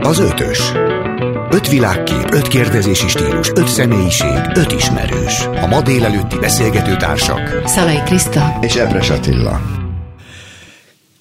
Az ötös. Öt világkép, öt kérdezési stílus, öt személyiség, öt ismerős. A ma délelőtti beszélgető társak. Szalai Kriszta. És Epres Attila.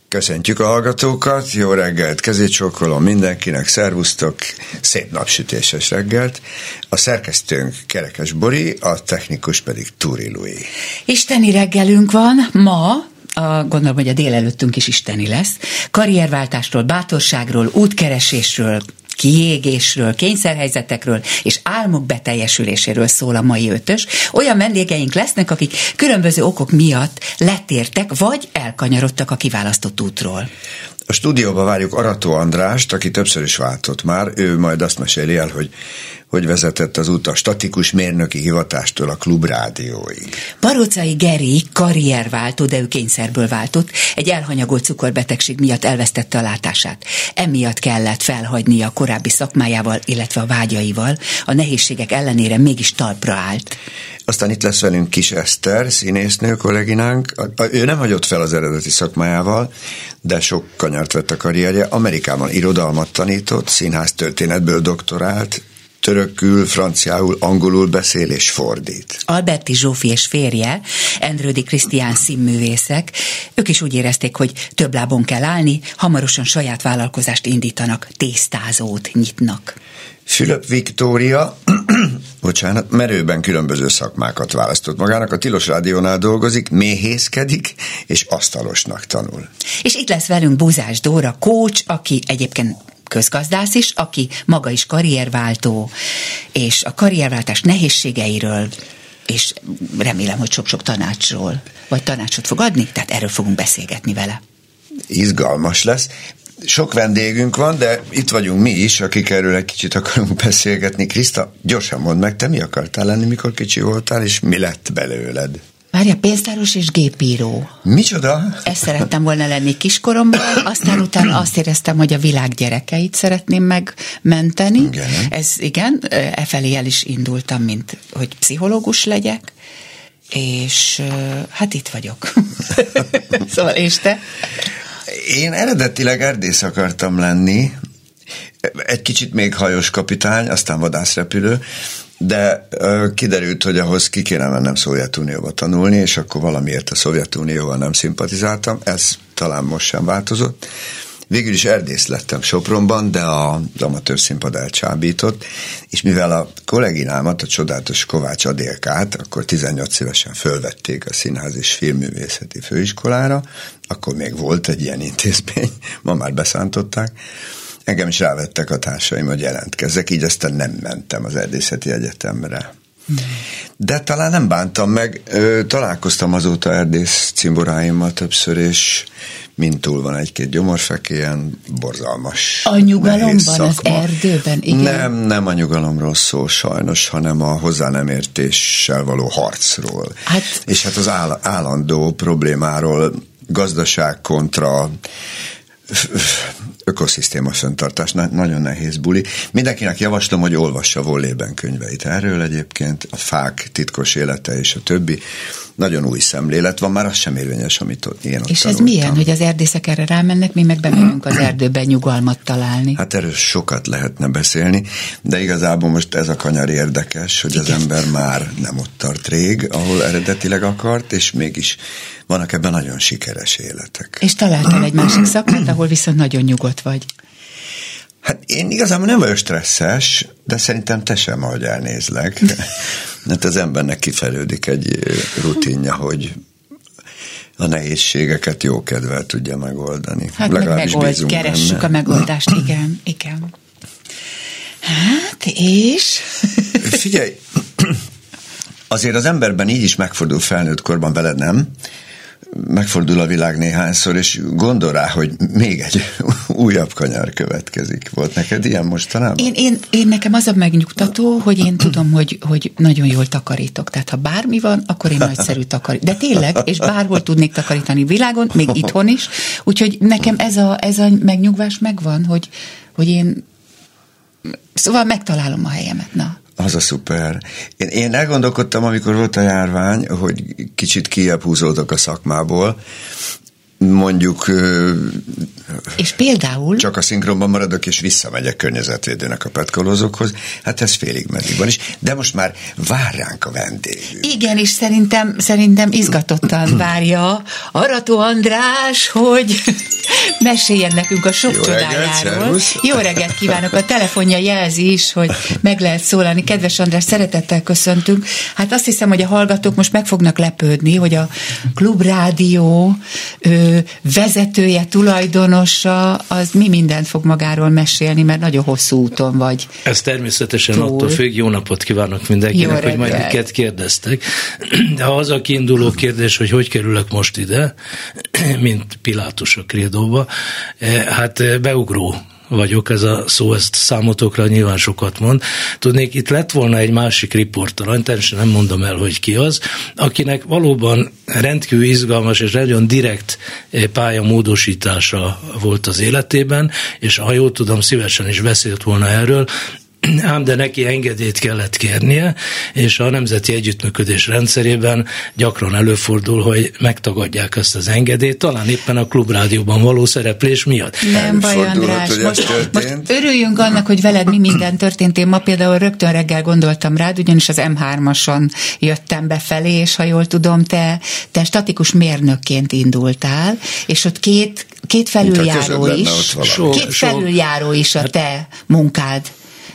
Köszöntjük a hallgatókat, jó reggelt, kezét sokolom mindenkinek, szervusztok, szép napsütéses reggelt. A szerkesztőnk Kerekes Bori, a technikus pedig Túri Lui. Isteni reggelünk van ma, a, gondolom, hogy a délelőttünk is isteni lesz. Karrierváltásról, bátorságról, útkeresésről, kiégésről, kényszerhelyzetekről és álmok beteljesüléséről szól a mai ötös. Olyan vendégeink lesznek, akik különböző okok miatt letértek, vagy elkanyarodtak a kiválasztott útról. A stúdióba várjuk Arató Andrást, aki többször is váltott már. Ő majd azt meséli el, hogy hogy vezetett az út a statikus mérnöki hivatástól a klubrádióig. Barocai Geri karrierváltó, de ő kényszerből váltott, egy elhanyagolt cukorbetegség miatt elvesztette a látását. Emiatt kellett felhagyni a korábbi szakmájával, illetve a vágyaival. A nehézségek ellenére mégis talpra állt. Aztán itt lesz velünk Kis Eszter, színésznő kolléginánk. Ő nem hagyott fel az eredeti szakmájával, de sok kanyart vett a karrierje. Amerikában irodalmat tanított, színház történetből doktorált, törökül, franciául, angolul beszél és fordít. Alberti Zsófi és férje, Endrődi Krisztián színművészek, ők is úgy érezték, hogy több lábon kell állni, hamarosan saját vállalkozást indítanak, tésztázót nyitnak. Fülöp Viktória, bocsánat, merőben különböző szakmákat választott magának. A Tilos Rádiónál dolgozik, méhészkedik, és asztalosnak tanul. És itt lesz velünk Buzás Dóra, coach, aki egyébként közgazdász is, aki maga is karrierváltó, és a karrierváltás nehézségeiről és remélem, hogy sok-sok tanácsról, vagy tanácsot fog adni, tehát erről fogunk beszélgetni vele. Izgalmas lesz. Sok vendégünk van, de itt vagyunk mi is, akik erről egy kicsit akarunk beszélgetni. Kriszta, gyorsan mondd meg, te mi akartál lenni, mikor kicsi voltál, és mi lett belőled? Várja, pénztáros és gépíró. Micsoda? Ezt szerettem volna lenni kiskoromban, aztán utána azt éreztem, hogy a világ gyerekeit szeretném megmenteni. Igen. Ez igen, e felé el is indultam, mint hogy pszichológus legyek, és hát itt vagyok. szóval, és te? Én eredetileg erdész akartam lenni, egy kicsit még hajós kapitány, aztán vadászrepülő, de ö, kiderült, hogy ahhoz ki kéne mennem Szovjetunióba tanulni, és akkor valamiért a Szovjetunióval nem szimpatizáltam, ez talán most sem változott. Végül is erdész lettem Sopronban, de a, amatőr színpad elcsábított, és mivel a kolléginámat, a csodálatos Kovács Adélkát, akkor 18 évesen fölvették a Színház és Filmművészeti Főiskolára, akkor még volt egy ilyen intézmény, ma már beszántották, engem is rávettek a társaim, hogy jelentkezzek, így aztán nem mentem az Erdészeti Egyetemre. De talán nem bántam meg, találkoztam azóta erdész cimboráimmal többször, és mint túl van egy-két gyomorfekélyen, borzalmas. A nyugalomban, az erdőben, igen? Nem, nem a nyugalomról szól sajnos, hanem a hozzá nem értéssel való harcról. Hát... És hát az áll, állandó problémáról, gazdaság kontra ökoszisztéma föntartás, nagyon nehéz buli. Mindenkinek javaslom, hogy olvassa Vollében könyveit erről egyébként, a fák titkos élete és a többi. Nagyon új szemlélet van, már az sem érvényes, amit ott én ott És ez milyen, hogy az erdészek erre rámennek, mi meg bemegyünk az erdőben nyugalmat találni? Hát erről sokat lehetne beszélni, de igazából most ez a kanyar érdekes, hogy Igen. az ember már nem ott tart rég, ahol eredetileg akart, és mégis vannak ebben nagyon sikeres életek. És találtál egy másik szakmát, ahol viszont nagyon nyugodt vagy. Hát én igazából nem vagyok stresszes, de szerintem te sem, ahogy elnézlek. Hát az embernek kifelődik egy rutinja, hogy a nehézségeket jó kedvel tudja megoldani. Hát Legalábbis meg megold, keressük benne. a megoldást, igen, igen. Hát, és? Figyelj, azért az emberben így is megfordul felnőtt korban veled, nem? Megfordul a világ néhányszor, és gondol rá, hogy még egy újabb kanyar következik. Volt neked ilyen mostanában? Én, én, én nekem az a megnyugtató, hogy én tudom, hogy, hogy nagyon jól takarítok. Tehát ha bármi van, akkor én nagyszerű takarít. De tényleg, és bárhol tudnék takarítani világon, még itthon is. Úgyhogy nekem ez a, ez a megnyugvás megvan, hogy, hogy én Szóval megtalálom a helyemet, na. Az a szuper. Én, én elgondolkodtam, amikor volt a járvány, hogy kicsit kiebb húzódok a szakmából, mondjuk és például... Csak a szinkronban maradok, és visszamegyek környezetvédőnek a petkolózókhoz. Hát ez félig meddig van is. De most már vár ránk a vendégünk. Igen, és szerintem, szerintem izgatottan várja Arató András, hogy meséljen nekünk a sok Jó csodájáról. reggelt, Jó reggelt kívánok! A telefonja jelzi is, hogy meg lehet szólalni. Kedves András, szeretettel köszöntünk. Hát azt hiszem, hogy a hallgatók most meg fognak lepődni, hogy a Klubrádió ö, vezetője, tulajdonosa, az mi mindent fog magáról mesélni, mert nagyon hosszú úton vagy. Ez természetesen túl. attól függ, jó napot kívánok mindenkinek, Jó hogy majd miket kérdeztek. De ha az a kiinduló kérdés, hogy hogy kerülök most ide, mint Pilátus a krédóba, eh, hát eh, beugró vagyok, ez a szó, ezt számotokra nyilván sokat mond. Tudnék, itt lett volna egy másik riportalany, természetesen nem mondom el, hogy ki az, akinek valóban rendkívül izgalmas és nagyon direkt eh, pályamódosítása volt az életében, és ha jól tudom, szívesen is beszélt volna erről, ám de neki engedélyt kellett kérnie, és a Nemzeti Együttműködés rendszerében gyakran előfordul, hogy megtagadják ezt az engedélyt, talán éppen a klubrádióban való szereplés miatt. Nem baj, András. hogy Most, most örüljünk annak, hogy veled mi minden történt. Én ma például rögtön reggel gondoltam rád, ugyanis az M3-ason jöttem befelé, és ha jól tudom, te, te statikus mérnökként indultál, és ott két, két felüljáró is. Sok- két sok- felüljáró is a te munkád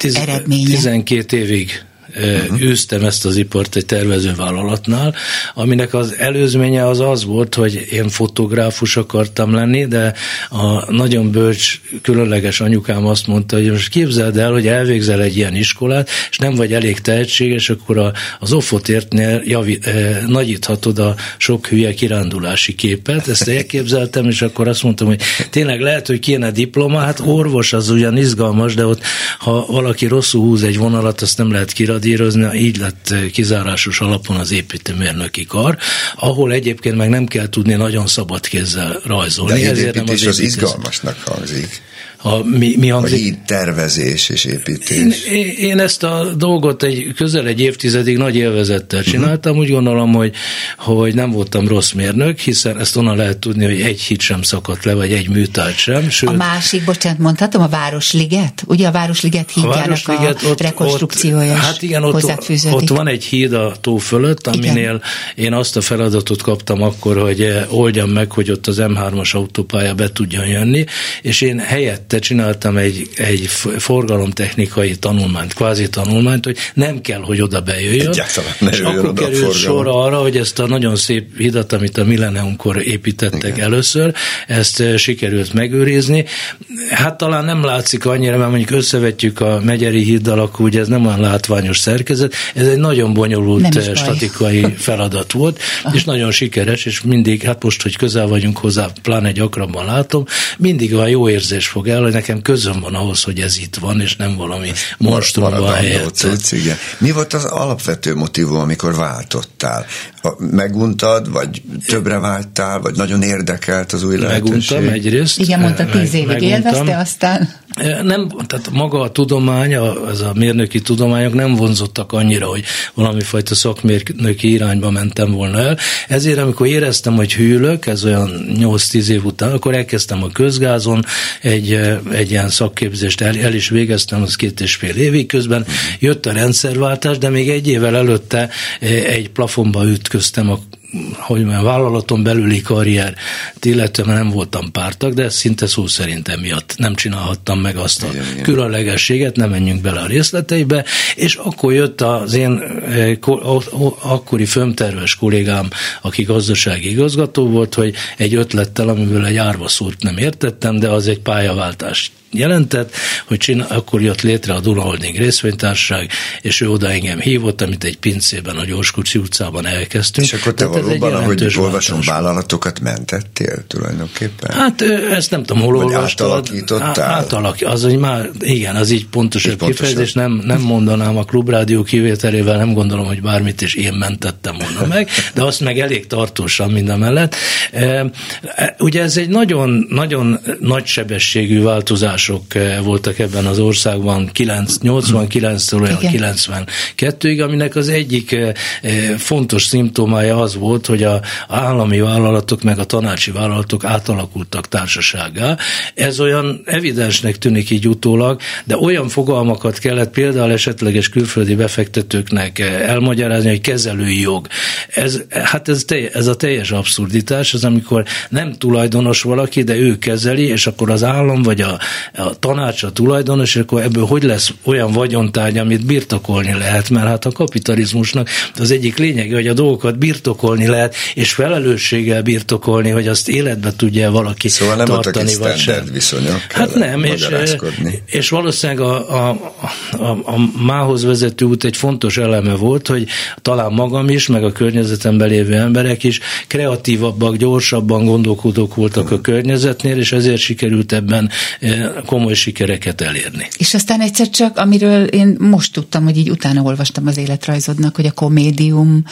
Tiz- eredménye. 12 évig uh-huh. űztem ezt az ipart egy tervezővállalatnál, aminek az előzménye az az volt, hogy én fotográfus akartam lenni, de a nagyon bölcs, különleges anyukám azt mondta, hogy most képzeld el, hogy elvégzel egy ilyen iskolát, és nem vagy elég tehetséges, akkor a, az offotértnél javi, eh, nagyíthatod a sok hülye kirándulási képet. Ezt elképzeltem, és akkor azt mondtam, hogy tényleg lehet, hogy kéne diploma, hát orvos az ugyan izgalmas, de ott, ha valaki rosszul húz egy vonalat, azt nem lehet kiradírozni, így lett kizárásos alapon az építőmérnöki kar, ahol egyébként meg nem kell tudni nagyon szabad kézzel rajzolni. De nem hídépítés az építész- izgalmasnak hangzik. A, mi, mi A híd tervezés és Én, építés. én ezt a dolgot egy közel egy évtizedig nagy élvezettel csináltam. Úgy gondolom, hogy, hogy nem voltam rossz mérnök, hiszen ezt onnan lehet tudni, hogy egy híd sem szakadt le, vagy egy műtárgy sem. Sőt, A másik, bocsánat, mondhatom, a Városliget? Ugye a Városliget hídjának a, Városliget, rekonstrukciója ott, is hát igen, ott, ott van egy híd a tó fölött, aminél Igen. én azt a feladatot kaptam akkor, hogy eh, oldjam meg, hogy ott az M3-as autópálya be tudjon jönni, és én helyette csináltam egy, egy forgalomtechnikai tanulmányt, kvázi tanulmányt, hogy nem kell, hogy oda bejöjjön. Egyáltalán ne és akkor a került sor arra, hogy ezt a nagyon szép hidat, amit a Millenniumkor építettek Igen. először, ezt eh, sikerült megőrizni. Hát talán nem látszik annyira, mert mondjuk összevetjük a Megyeri híddal, akkor ugye ez nem olyan látványos szerkezet, ez egy nagyon bonyolult eh, statikai feladat volt, és nagyon sikeres, és mindig, hát most, hogy közel vagyunk hozzá, pláne gyakrabban látom, mindig olyan jó érzés fog el, hogy nekem közöm van ahhoz, hogy ez itt van, és nem valami helyette. cucc, igen. Mi volt az alapvető motivum, amikor váltottál? Meguntad, vagy többre vágytál, vagy nagyon érdekelt az új lehetőség? Meguntam egyrészt. Igen, mondta, tíz évig meguntam. élvezte, aztán... Nem, tehát maga a tudomány, a- ez a mérnöki tudományok nem vonzottak annyira, hogy valami fajta szakmérnöki irányba mentem volna el. Ezért, amikor éreztem, hogy hűlök, ez olyan 8-10 év után, akkor elkezdtem a közgázon egy, eh, egy ilyen szakképzést, el, el is végeztem, az két és fél évig. Közben jött a rendszerváltás, de még egy évvel előtte eh, egy plafonba ütköztem a hogy mondjam, vállalaton belüli karrier, illetve nem voltam pártag, de szinte szó szerint emiatt nem csinálhattam meg azt a Igen, különlegességet, nem menjünk bele a részleteibe, és akkor jött az én eh, akkori főmterves kollégám, aki gazdasági igazgató volt, hogy egy ötlettel, amiből egy árva szót nem értettem, de az egy pályaváltás jelentett, hogy csinál, akkor jött létre a Duna Holding részvénytársaság, és ő oda engem hívott, amit egy pincében, a Gyorskucsi utcában elkezdtünk. És akkor te Tehát valóban, ahogy olvasom, vállalatokat mentettél tulajdonképpen? Hát ezt nem tudom, hol Vagy olvastad. átalakítottál? Átalak, az, hogy már, igen, az így pontosabb kifejezés, nem, nem mondanám a klubrádió kivételével, nem gondolom, hogy bármit is én mentettem volna meg, de azt meg elég tartósan mind a mellett. E, Ugye ez egy nagyon, nagyon nagy sebességű változások voltak ebben az országban 9, 89-től olyan Igen. 92-ig, aminek az egyik fontos szimptomája az volt, volt, hogy a állami vállalatok meg a tanácsi vállalatok átalakultak társaságá. Ez olyan evidensnek tűnik így utólag, de olyan fogalmakat kellett például esetleges külföldi befektetőknek elmagyarázni, hogy kezelői jog. Ez, hát ez, ez a teljes abszurditás, az amikor nem tulajdonos valaki, de ő kezeli, és akkor az állam vagy a, a tanács a tulajdonos, és akkor ebből hogy lesz olyan vagyontárgy, amit birtokolni lehet, mert hát a kapitalizmusnak az egyik lényege, hogy a dolgokat birtokolni lehet, és felelősséggel birtokolni, hogy azt életbe tudja valaki szóval nem tartani, vagy sem. viszonyok. Hát nem, és, és valószínűleg a, a, a, a mához vezető út egy fontos eleme volt, hogy talán magam is, meg a környezetemben lévő emberek is kreatívabbak, gyorsabban gondolkodók voltak a környezetnél, és ezért sikerült ebben eh, komoly sikereket elérni. És aztán egyszer csak, amiről én most tudtam, hogy így utána olvastam az életrajzodnak, hogy a komédium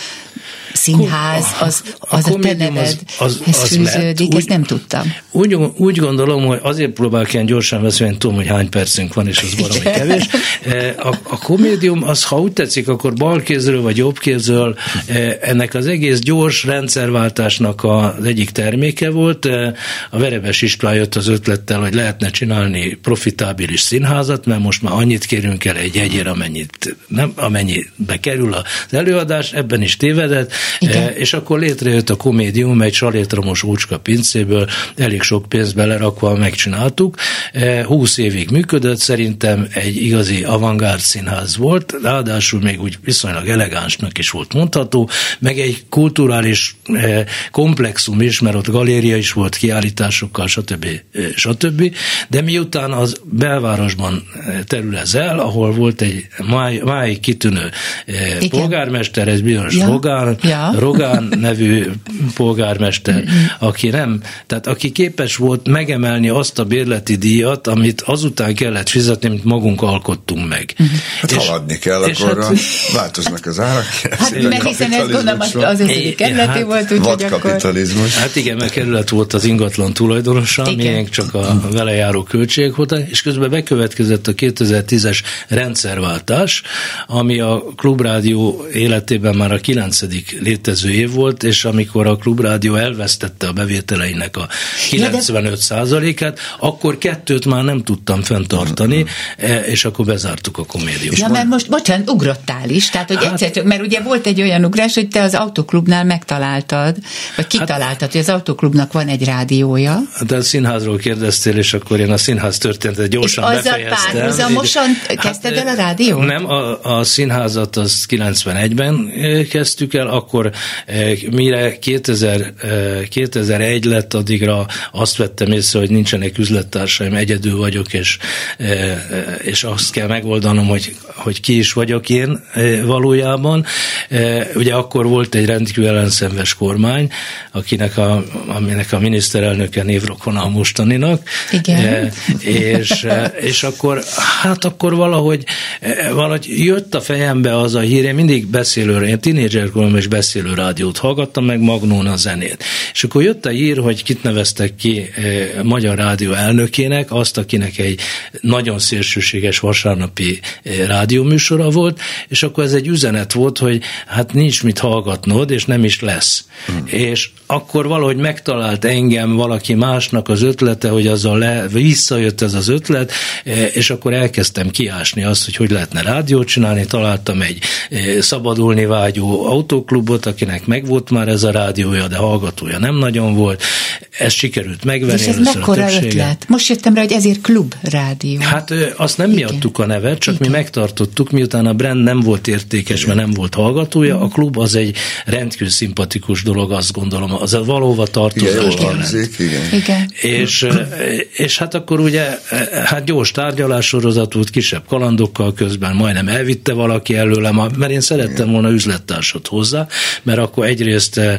színház, az, az a, a te neved az, az, az fűződik, úgy, ezt nem tudtam. Úgy, úgy gondolom, hogy azért próbálok ilyen gyorsan beszélni, tudom, hogy hány percünk van, és az valami kevés. Eh, a, a komédium, az, ha úgy tetszik, akkor bal kézről vagy jobb kézről eh, ennek az egész gyors rendszerváltásnak az egyik terméke volt. Eh, a Verebes István jött az ötlettel, hogy lehetne csinálni profitábilis színházat, mert most már annyit kérünk el egy jegyért, amennyit, nem, amennyibe kerül az előadás, ebben is tévedett, igen. E, és akkor létrejött a komédium egy salétromos úcska pincéből, elég sok pénzt belerakva megcsináltuk. E, húsz évig működött, szerintem egy igazi avantgárd színház volt, ráadásul még úgy viszonylag elegánsnak is volt mondható, meg egy kulturális e, komplexum is, mert ott galéria is volt kiállításokkal, stb. stb. De miután az belvárosban terülez el, ahol volt egy máj, máj kitűnő Igen. polgármester, ez bizonyos ja. Rogán, ja. Rogán nevű polgármester, aki nem, tehát aki képes volt megemelni azt a bérleti díjat, amit azután kellett fizetni, amit magunk alkottunk meg. Hát és, haladni kell, és akkor hát, változnak az árak. Hát meg hiszen ez gondolom az, összegi kerületi hát, volt, úgyhogy akkor... Hát igen, mert kerület volt az ingatlan tulajdonosa, miénk csak a vele járó költségek voltak, és közben bekövetkezett a 2010-es rendszerváltás, ami a klubrádió életében már a kilencedik létező év volt, és amikor a klubrádió elvesztette a bevételeinek a 95%-át, akkor kettőt már nem tudtam fenntartani, e, és akkor bezártuk a komédiumot. Ja, mert most, bocsánat, ugrottál is, tehát hogy hát, egyszer, mert ugye volt egy olyan ugrás, hogy te az autoklubnál megtaláltad, vagy kitaláltad, hát, hogy az autoklubnak van egy rádiója. De a színházról kérdeztél, és akkor én a színház történetet gyorsan és befejeztem. párhuzamosan kezdted el a rádiót? Nem, a, a színházat az 91-ben kezdtük el, akkor mire 2000, 2001 eh, lett, addigra azt vettem észre, hogy nincsenek üzlettársaim, egyedül vagyok, és, eh, és azt kell megoldanom, hogy, hogy ki is vagyok én valójában. Ugye akkor volt egy rendkívül ellenszenves kormány, akinek a, aminek a miniszterelnöke névrokona a mostaninak. Igen. És, és akkor, hát akkor valahogy, valahogy jött a fejembe az a hír, én mindig beszélőre, én tínédzserkorom és beszélő rádiót hallgattam, meg Magnón a zenét. És akkor jött a hír, hogy kit neveztek ki e, Magyar Rádió elnökének, azt, akinek egy nagyon szélsőséges vasárnapi e, rádióműsora volt, és akkor ez egy üzenet volt, hogy hát nincs mit hallgatnod, és nem is lesz. Hmm. És akkor valahogy megtalált engem valaki másnak az ötlete, hogy azzal le, visszajött ez az ötlet, e, és akkor elkezdtem kiásni azt, hogy hogy lehetne rádiót csinálni, találtam egy szabadulni vágyó autóklubot, akinek megvolt már ez a rádiója, de hallgatója nem nagyon volt. Ez sikerült megvenni. És ez mekkora ötlet? Most jöttem rá, hogy ezért klub rádió. Hát azt nem Igen. mi adtuk a nevet, csak Igen. mi megtartottuk, miután a brand nem volt értékes, mert nem volt hallgatója. A klub az egy rendkívül szimpatikus dolog, azt gondolom, az a valóva tartozó Igen. Igen. Igen. És, és hát akkor ugye hát gyors tárgyalássorozat volt, kisebb kalandokkal közben majdnem elvitte valaki előlem, mert én szerettem volna üzlettársat hozzá, mert akkor egyrészt, eh,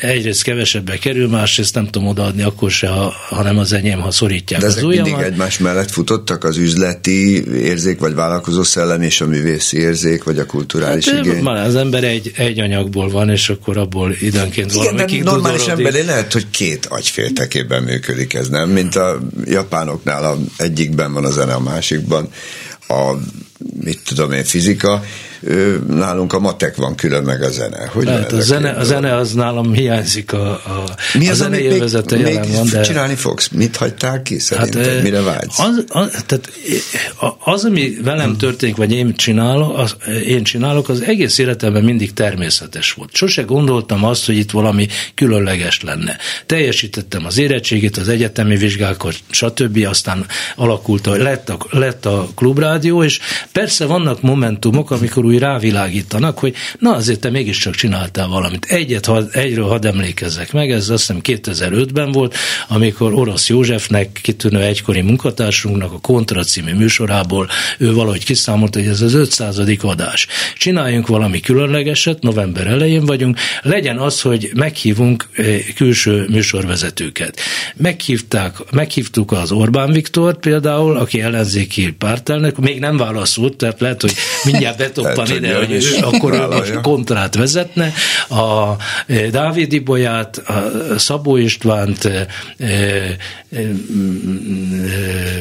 egyrészt kevesebbe kerül, másrészt nem tudom odaadni akkor se, ha, hanem az enyém, ha szorítják De ezek az mindig egymás mellett futottak az üzleti érzék, vagy vállalkozó szellem és a művészi érzék, vagy a kulturális hát, igény? Már az ember egy, egy anyagból van, és akkor abból időnként Igen, valami normális emberé lehet, hogy két agyféltekében működik ez, nem? Mint a japánoknál a egyikben van a zene, a másikban a mit tudom én, fizika, nálunk a matek van külön, meg a zene. Hogy hát a, zene, a zene az nálam hiányzik, a, a, Mi a az, zene élvezete még, jelen van. De... csinálni fogsz? Mit hagytál ki szerinted? Hát, Mire vágysz? Az, az, tehát az, ami velem történik, vagy én csinálok, az, én csinálok, az egész életemben mindig természetes volt. Sose gondoltam azt, hogy itt valami különleges lenne. Teljesítettem az érettségét, az egyetemi vizsgákat, stb. Aztán alakult, a, lett, a, lett a klubrádió, és persze vannak momentumok, amikor úgy rávilágítanak, hogy na azért te mégiscsak csináltál valamit. Egyet, egyről hadd emlékezzek meg, ez azt hiszem 2005-ben volt, amikor Orosz Józsefnek, kitűnő egykori munkatársunknak a Kontra című műsorából ő valahogy kiszámolt, hogy ez az 500. adás. Csináljunk valami különlegeset, november elején vagyunk, legyen az, hogy meghívunk eh, külső műsorvezetőket. Meghívták, meghívtuk az Orbán Viktort például, aki ellenzéki pártelnök, még nem válaszolt, tehát lehet, hogy mindjárt betoppan ide, hogy ő akkor ő most kontrát vezetne. A e, Dávid Ibolyát, a Szabó Istvánt, e, e,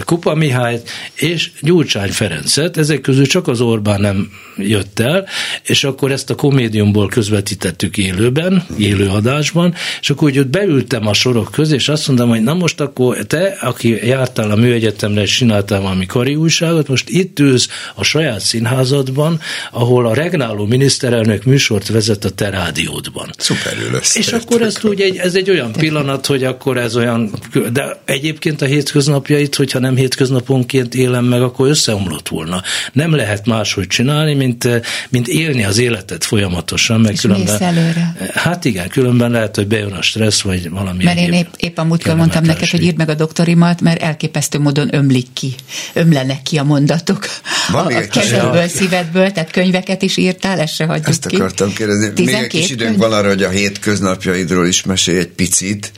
Kupa Mihályt és Gyurcsány Ferencet. Ezek közül csak az Orbán nem jött el, és akkor ezt a komédiumból közvetítettük élőben, élő adásban, és akkor úgy ott beültem a sorok közé, és azt mondtam, hogy na most akkor te, aki jártál a műegyetemre, és csináltál valami kari újságot, most itt ülsz a saját színházadban, ahol a regnáló miniszterelnök műsort vezet a te rádiódban. Szuperül lesz. És akkor ez úgy egy, ez egy olyan pillanat, hogy akkor ez olyan, de egyébként a hétköznapjait, hogyha nem hétköznaponként élem meg, akkor összeomlott volna. Nem lehet máshogy csinálni, mint, mint élni az életet folyamatosan, meg És különben. előre. Hát igen, különben lehet, hogy bejön a stressz, vagy valami. Mert én épp, épp a múltkor mondtam neked, hogy írd meg a doktorimat, mert elképesztő módon ömlik ki, ömlenek ki a mondatok. Van a, a kezedből, szívedből, tehát könyveket is írtál, ezt se hagyjuk Ezt ki. akartam kérdezni. Még egy kis időnk van arra, hogy a hétköznapjaidról is mesélj egy picit,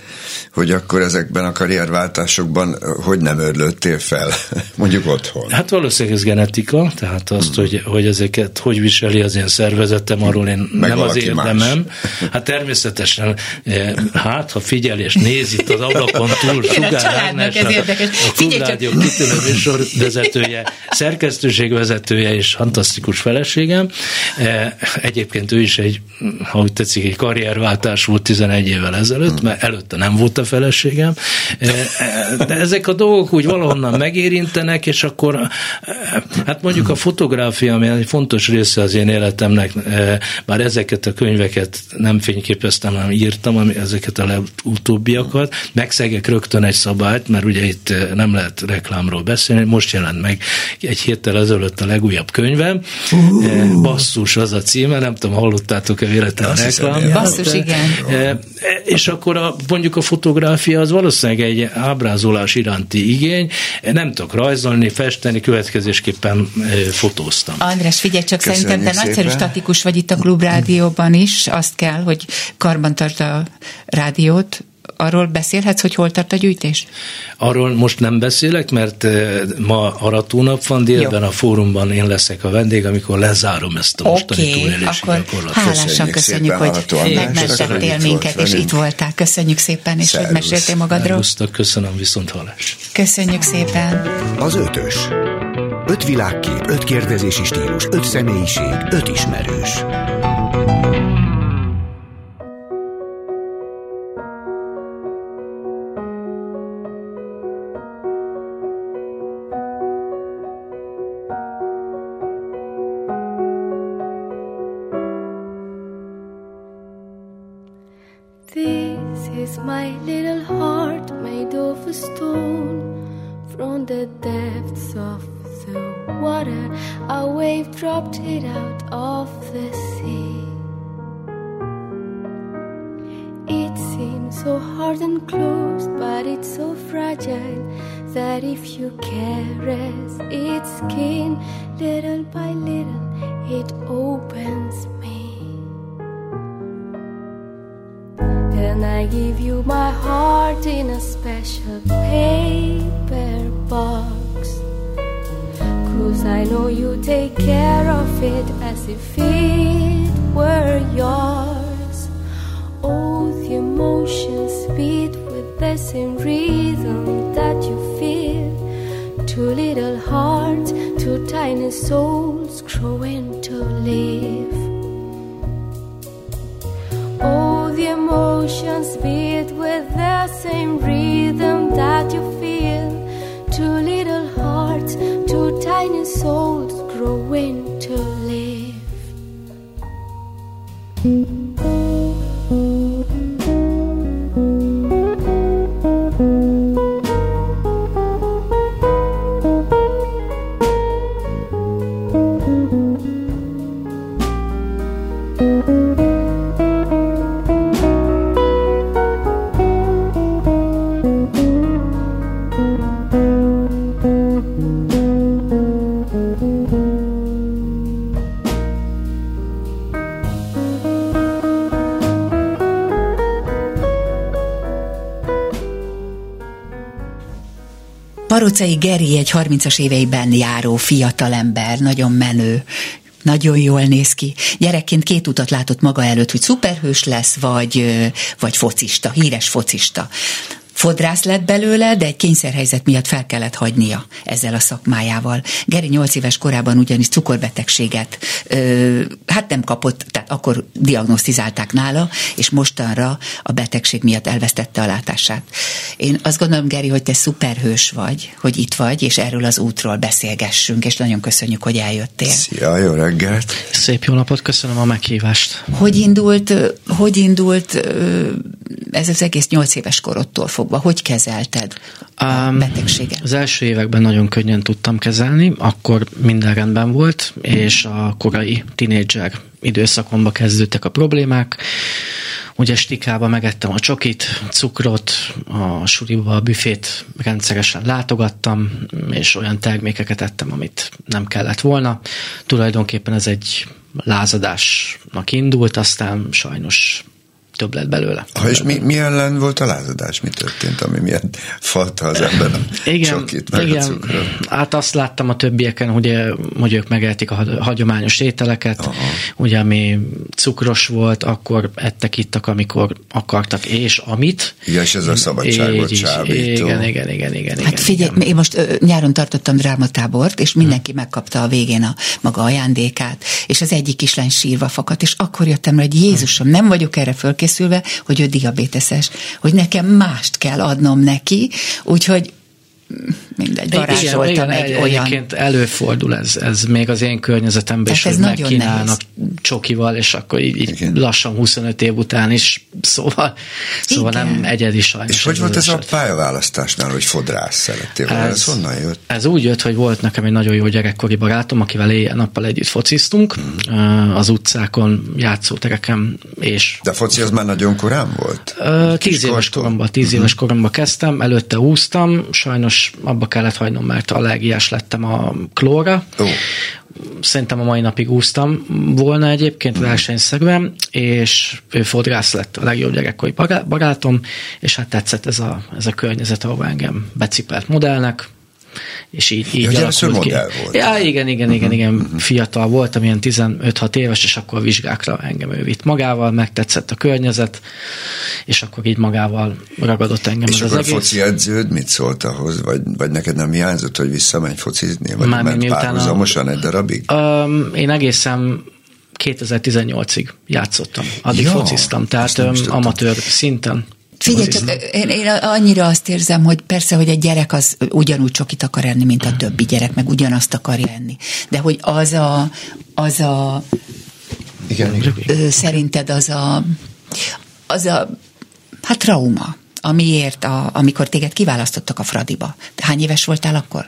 hogy akkor ezekben a karrierváltásokban hogy nem örlődtél fel, mondjuk otthon. Hát valószínűleg ez genetika, tehát azt, hmm. hogy, hogy ezeket hogy viseli az én szervezetem, arról én Meg nem az érdemem. Más. Hát természetesen, eh, hát ha figyel és néz itt az ablakon túl, Sugár Ágnes, a, a Klubrádió kitűnő műsorvezetője, szerkesztőségvezetője és fantasztikus feleségem. Eh, egyébként ő is egy, ha úgy tetszik, egy karrierváltás volt 11 évvel ezelőtt, mert előtte nem volt a feleségem. Eh, de ezek a dolgok úgy valahonnan megérintenek, és akkor hát mondjuk a fotográfia, ami egy fontos része az én életemnek, bár ezeket a könyveket nem fényképeztem, hanem írtam, ami ezeket a legutóbbiakat, megszegek rögtön egy szabályt, mert ugye itt nem lehet reklámról beszélni, most jelent meg egy héttel ezelőtt a legújabb könyvem, uh. Basszus az a címe, nem tudom, hallottátok-e véletlenül a reklám. Basszus, igen. És akkor a, mondjuk a fotográfia az valószínűleg egy ábrázolás iránti igény, nem tudok rajzolni, festeni, következésképpen fotóztam. András, figyelj csak, Köszönjük szerintem te nagyszerű statikus vagy itt a klubrádióban is, azt kell, hogy karbantartsd a rádiót, arról beszélhetsz, hogy hol tart a gyűjtés? Arról most nem beszélek, mert ma aratónap van délben, Jó. a fórumban én leszek a vendég, amikor lezárom ezt a mostani okay, túlélési akkor gyakorlatot. hálásan köszönjük, köszönjük hogy megmentettél minket, és itt voltál. Köszönjük szépen, és Szervusz. hogy meséltél magadról. Szervusztok, köszönöm, viszont hallás. Köszönjük szépen. Az ötös. Öt világkép, öt kérdezési stílus, öt személyiség, öt ismerős. Parocai Geri egy 30-as éveiben járó fiatalember, nagyon menő, nagyon jól néz ki. Gyerekként két utat látott maga előtt, hogy szuperhős lesz, vagy, vagy focista, híres focista fodrász lett belőle, de egy kényszerhelyzet miatt fel kellett hagynia ezzel a szakmájával. Geri nyolc éves korában ugyanis cukorbetegséget ö, hát nem kapott, tehát akkor diagnosztizálták nála, és mostanra a betegség miatt elvesztette a látását. Én azt gondolom, Geri, hogy te szuperhős vagy, hogy itt vagy, és erről az útról beszélgessünk, és nagyon köszönjük, hogy eljöttél. Szia, jó reggelt! Szép jó napot, köszönöm a meghívást. Hogy indult, hogy indult ez az egész nyolc éves korodtól fogva? Hogy kezelted a betegséget? Az első években nagyon könnyen tudtam kezelni, akkor minden rendben volt, és a korai tinédzser időszakomban kezdődtek a problémák. Ugye stikába megettem a csokit, cukrot, a suliba a büfét rendszeresen látogattam, és olyan termékeket ettem, amit nem kellett volna. Tulajdonképpen ez egy lázadásnak indult, aztán sajnos több lett belőle. Ha, és mi, mi ellen volt a lázadás? Mi történt, ami miatt falta az ember a igen, csokit, meg igen. a cukrot? Hát azt láttam a többieken, ugye, hogy ők megeltik a hagyományos ételeket, Aha. ugye, ami cukros volt, akkor ettek, ittak, amikor akartak, és amit. Igen, és ez a szabadságot csábító. Igen, igen, igen, igen. Hát figyelj, igen. én most ö, nyáron tartottam drámatábort, és mindenki hmm. megkapta a végén a maga ajándékát, és az egyik kislány sírva fakadt, és akkor jöttem rá, hogy Jézusom, nem vagyok erre fölkészülve, felkészülve, hogy ő diabéteses, hogy nekem mást kell adnom neki, úgyhogy mindegy, varázsoltam egy olyan... Egyébként előfordul ez, ez még az én környezetemben is, hogy megkínálnak csokival, és akkor így, így lassan 25 év után is, szóval, szóval nem egyedi sajnos. És hogy volt ez eset. a pályaválasztásnál, hogy fodrász szerettél ez, ez honnan jött? Ez úgy jött, hogy volt nekem egy nagyon jó gyerekkori barátom, akivel éjjel-nappal együtt fociztunk, hmm. az utcákon, játszótereken, és... De foci az már nagyon korán volt? Tíz éves koromban, tíz éves mhm. koromban kezdtem, előtte úsztam, sajnos abba kellett hagynom, mert allergiás lettem a klóra. Oh. Szerintem a mai napig úsztam volna egyébként mm. versenyszerűen, és ő fodrász lett a legjobb gyerekkori barátom, és hát tetszett ez a, ez a környezet, ahol engem becipelt modellnek, és így, így ja, alakult ki. Volt. Ja, igen, igen, igen, igen, uh-huh. fiatal voltam, ilyen 15-6 éves, és akkor a vizsgákra engem ő vitt magával, megtetszett a környezet, és akkor így magával ragadott engem és az akkor egész. a foci edződ mit szólt ahhoz, vagy, vagy neked nem hiányzott, hogy visszamenj focizni, vagy Már ment párhuzamosan egy darabig? Um, én egészen 2018-ig játszottam, addig ja, fociztam, tehát amatőr szinten. Figyelj, csak én, én annyira azt érzem, hogy persze, hogy egy gyerek az ugyanúgy csokit akar enni, mint a többi gyerek, meg ugyanazt akarja enni. De hogy az a, az a igen, igen. szerinted az a, az a, hát trauma, amiért, a, amikor téged kiválasztottak a Fradiba. Hány éves voltál akkor?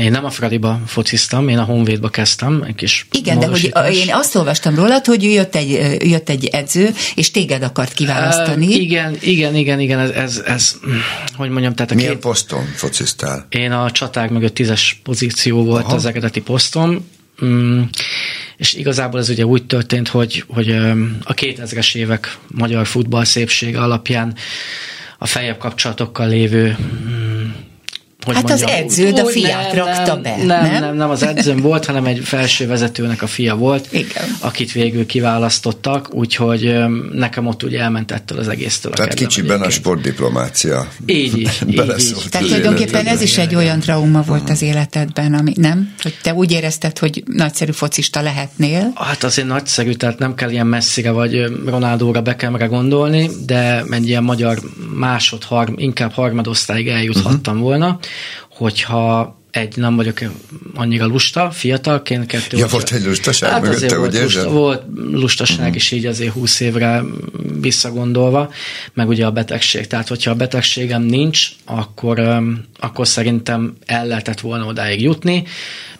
Én nem a Fradiba fociztam, én a Honvédba kezdtem, egy kis Igen, de hogy én azt olvastam rólad, hogy jött egy, jött egy edző, és téged akart kiválasztani. Uh, igen, igen, igen, igen, ez, ez, ez hogy mondjam, tehát a Milyen két... poszton fociztál? Én a csaták mögött tízes pozíció volt Aha. az eredeti posztom, Mm, és igazából ez ugye úgy történt, hogy, hogy a 2000-es évek magyar futball szépsége alapján a feljebb kapcsolatokkal lévő hogy Hát az edződ a úgy, fiát rakta be, nem? nem? Nem, nem, az edzőm volt, hanem egy felső vezetőnek a fia volt, Igen. akit végül kiválasztottak, úgyhogy nekem ott úgy elment ettől az egésztől a Tehát kedvem kicsiben a egyébként. sportdiplomácia Így, így, így, Tehát az tulajdonképpen ez is egy olyan trauma volt az életedben, ami nem? Hogy te úgy érezted, hogy nagyszerű focista lehetnél. Hát azért nagyszerű, tehát nem kell ilyen messzire vagy Ronaldóra, Beckhamre gondolni, de egy ilyen magyar másod, harm, inkább harmadosztályig eljuthattam Mhm. uh-huh. volna, hogyha egy nem vagyok annyira lusta, fiatalként, kettő Ja, vagy- volt egy lustaság hát mögötte, úgy volt, érzed? lusta, volt lustaság uh-huh. is így azért 20 évre visszagondolva, meg ugye a betegség. Tehát, hogyha a betegségem nincs, akkor, akkor szerintem el lehetett volna odáig jutni,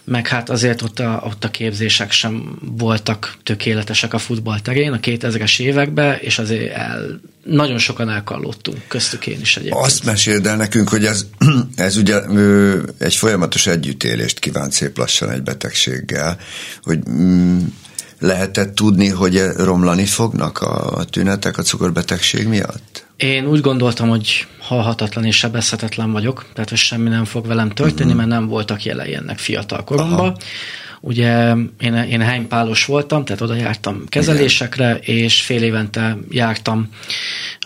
meg hát azért ott a, ott a képzések sem voltak tökéletesek a futballterén a 2000-es években, és azért el, nagyon sokan elkallottunk, köztük én is egyébként. Azt meséld el nekünk, hogy ez, ez ugye ö, egy folyamatos együttélést kíván szép lassan egy betegséggel, hogy mm, lehetett tudni, hogy romlani fognak a, a tünetek a cukorbetegség miatt? Én úgy gondoltam, hogy halhatatlan és sebezhetetlen vagyok, tehát hogy semmi nem fog velem történni, uh-huh. mert nem voltak jelei ennek fiatal koromban. Ugye én, én hánypálos voltam, tehát oda jártam kezelésekre, és fél évente jártam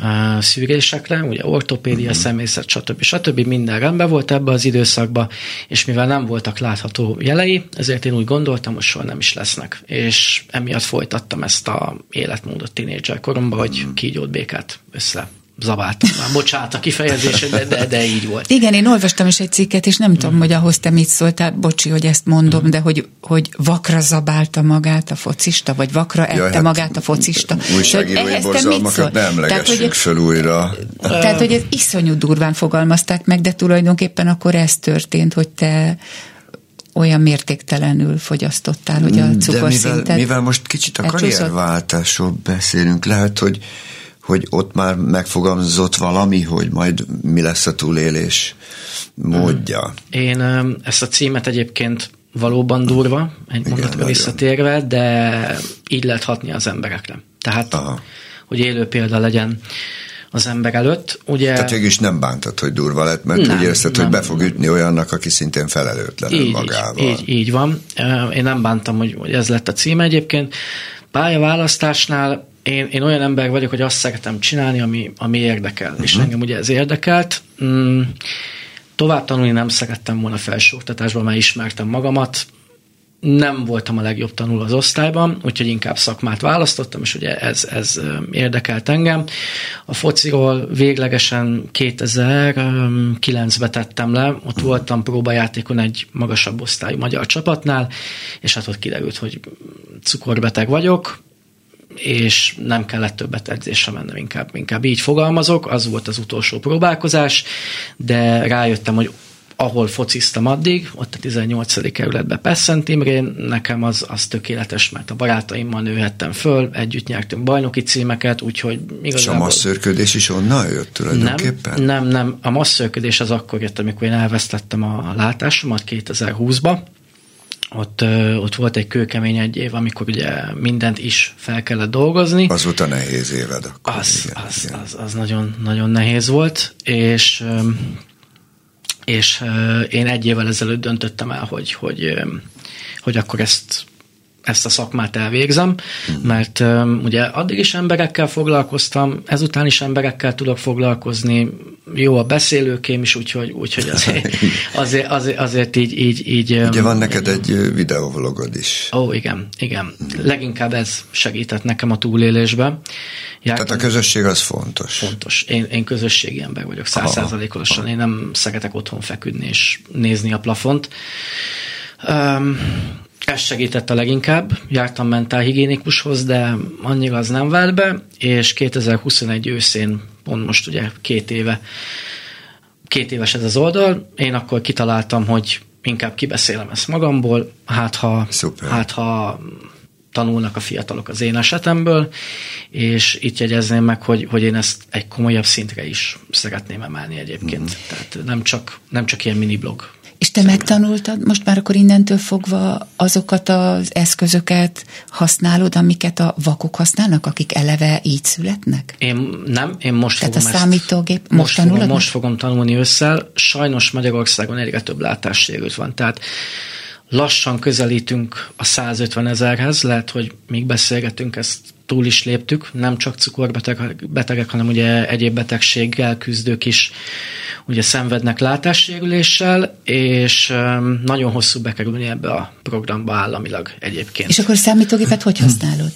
uh, szűrésekre, ugye ortopédia, uh-huh. személyzet, stb. stb. Minden rendben volt ebbe az időszakba, és mivel nem voltak látható jelei, ezért én úgy gondoltam, hogy soha nem is lesznek. És emiatt folytattam ezt a életmódot tínédzser koromban, hogy kígyót békát össze zabáltam. Már bocsánat a kifejezésre, de, de, de így volt. Igen, én olvastam is egy cikket, és nem Mm. tudom, hogy ahhoz te mit szóltál, bocsi, hogy ezt mondom, de hogy, hogy vakra zabálta magát a focista, vagy vakra ette Jaj, hát magát a focista. Újságírói Szóval mit borzalmakat ne emlegessünk föl újra. Tehát, hogy ez iszonyú durván fogalmazták meg, de tulajdonképpen akkor ez történt, hogy te olyan mértéktelenül fogyasztottál, hogy a De cukorszinted... mivel, mivel most kicsit a elcsúszott? karrierváltásról beszélünk, lehet, hogy, hogy ott már megfogalmazott valami, hogy majd mi lesz a túlélés módja. Én öm, ezt a címet egyébként valóban durva, egy Igen, mondatra nagyon. visszatérve, de így lehet hatni az emberekre. Tehát, Aha. hogy élő példa legyen az ember előtt. Ugye, Tehát is nem bántad, hogy durva lett, mert Nem, úgy érzed, hogy nem. be fog ütni olyannak, aki szintén felelőtlen így, magával. Így, így, van. Én nem bántam, hogy, hogy ez lett a címe egyébként. Pályaválasztásnál én, én olyan ember vagyok, hogy azt szeretem csinálni, ami, ami érdekel. Uh-huh. És engem ugye ez érdekelt. Mm, tovább tanulni nem szerettem volna felsőoktatásban, mert ismertem magamat. Nem voltam a legjobb tanuló az osztályban, úgyhogy inkább szakmát választottam, és ugye ez, ez ö, érdekelt engem. A fociról véglegesen 2009-ben tettem le, ott voltam próbajátékon egy magasabb osztályú magyar csapatnál, és hát ott kiderült, hogy cukorbeteg vagyok, és nem kellett többet edzésre mennem, inkább, inkább így fogalmazok, az volt az utolsó próbálkozás, de rájöttem, hogy ahol fociztam addig, ott a 18. kerületben Pesszent Imrén, nekem az, az tökéletes, mert a barátaimmal nőhettem föl, együtt nyertünk bajnoki címeket, úgyhogy És a igazából... masszörködés is onnan jött tulajdonképpen? Nem, nem, nem. A masszörködés az akkor jött, amikor én elvesztettem a látásomat 2020-ba. Ott, ott volt egy kőkemény egy év, amikor ugye mindent is fel kellett dolgozni. Az volt a nehéz éved akkor. Az, igen, az, igen. az, az nagyon, nagyon nehéz volt, és, és én egy évvel ezelőtt döntöttem el, hogy, hogy, hogy akkor ezt ezt a szakmát elvégzem, mert um, ugye addig is emberekkel foglalkoztam, ezután is emberekkel tudok foglalkozni, jó a beszélőkém is, úgyhogy, úgyhogy azért, azért, azért, azért így, így, így Ugye van neked egy ö, videóvlogod is. Ó, igen, igen. Leginkább ez segített nekem a túlélésben. Jártam, Tehát a közösség az fontos. fontos. Én, én közösségi ember vagyok, százszázalékosan. Én nem szeretek otthon feküdni és nézni a plafont. Um, ez segített a leginkább. Jártam mentálhigiénikushoz, de annyira az nem vált be, és 2021 őszén, pont most ugye két éve, két éves ez az oldal, én akkor kitaláltam, hogy inkább kibeszélem ezt magamból, hát ha, Szuper. hát ha tanulnak a fiatalok az én esetemből, és itt jegyezném meg, hogy, hogy én ezt egy komolyabb szintre is szeretném emelni egyébként. Mm. Tehát nem csak, nem csak ilyen mini blog. És te megtanultad most már akkor innentől fogva azokat az eszközöket használod, amiket a vakok használnak, akik eleve így születnek? Én nem, én most Tehát fogom a számítógép most most, fogom, tanulod most meg? fogom tanulni ősszel. Sajnos Magyarországon egyre több látássérült van, tehát lassan közelítünk a 150 ezerhez, lehet, hogy még beszélgetünk, ezt túl is léptük, nem csak cukorbetegek, betegek, hanem ugye egyéb betegséggel küzdők is ugye szenvednek látássérüléssel, és öm, nagyon hosszú bekerülni ebbe a programba államilag egyébként. És akkor számítógépet hogy használod?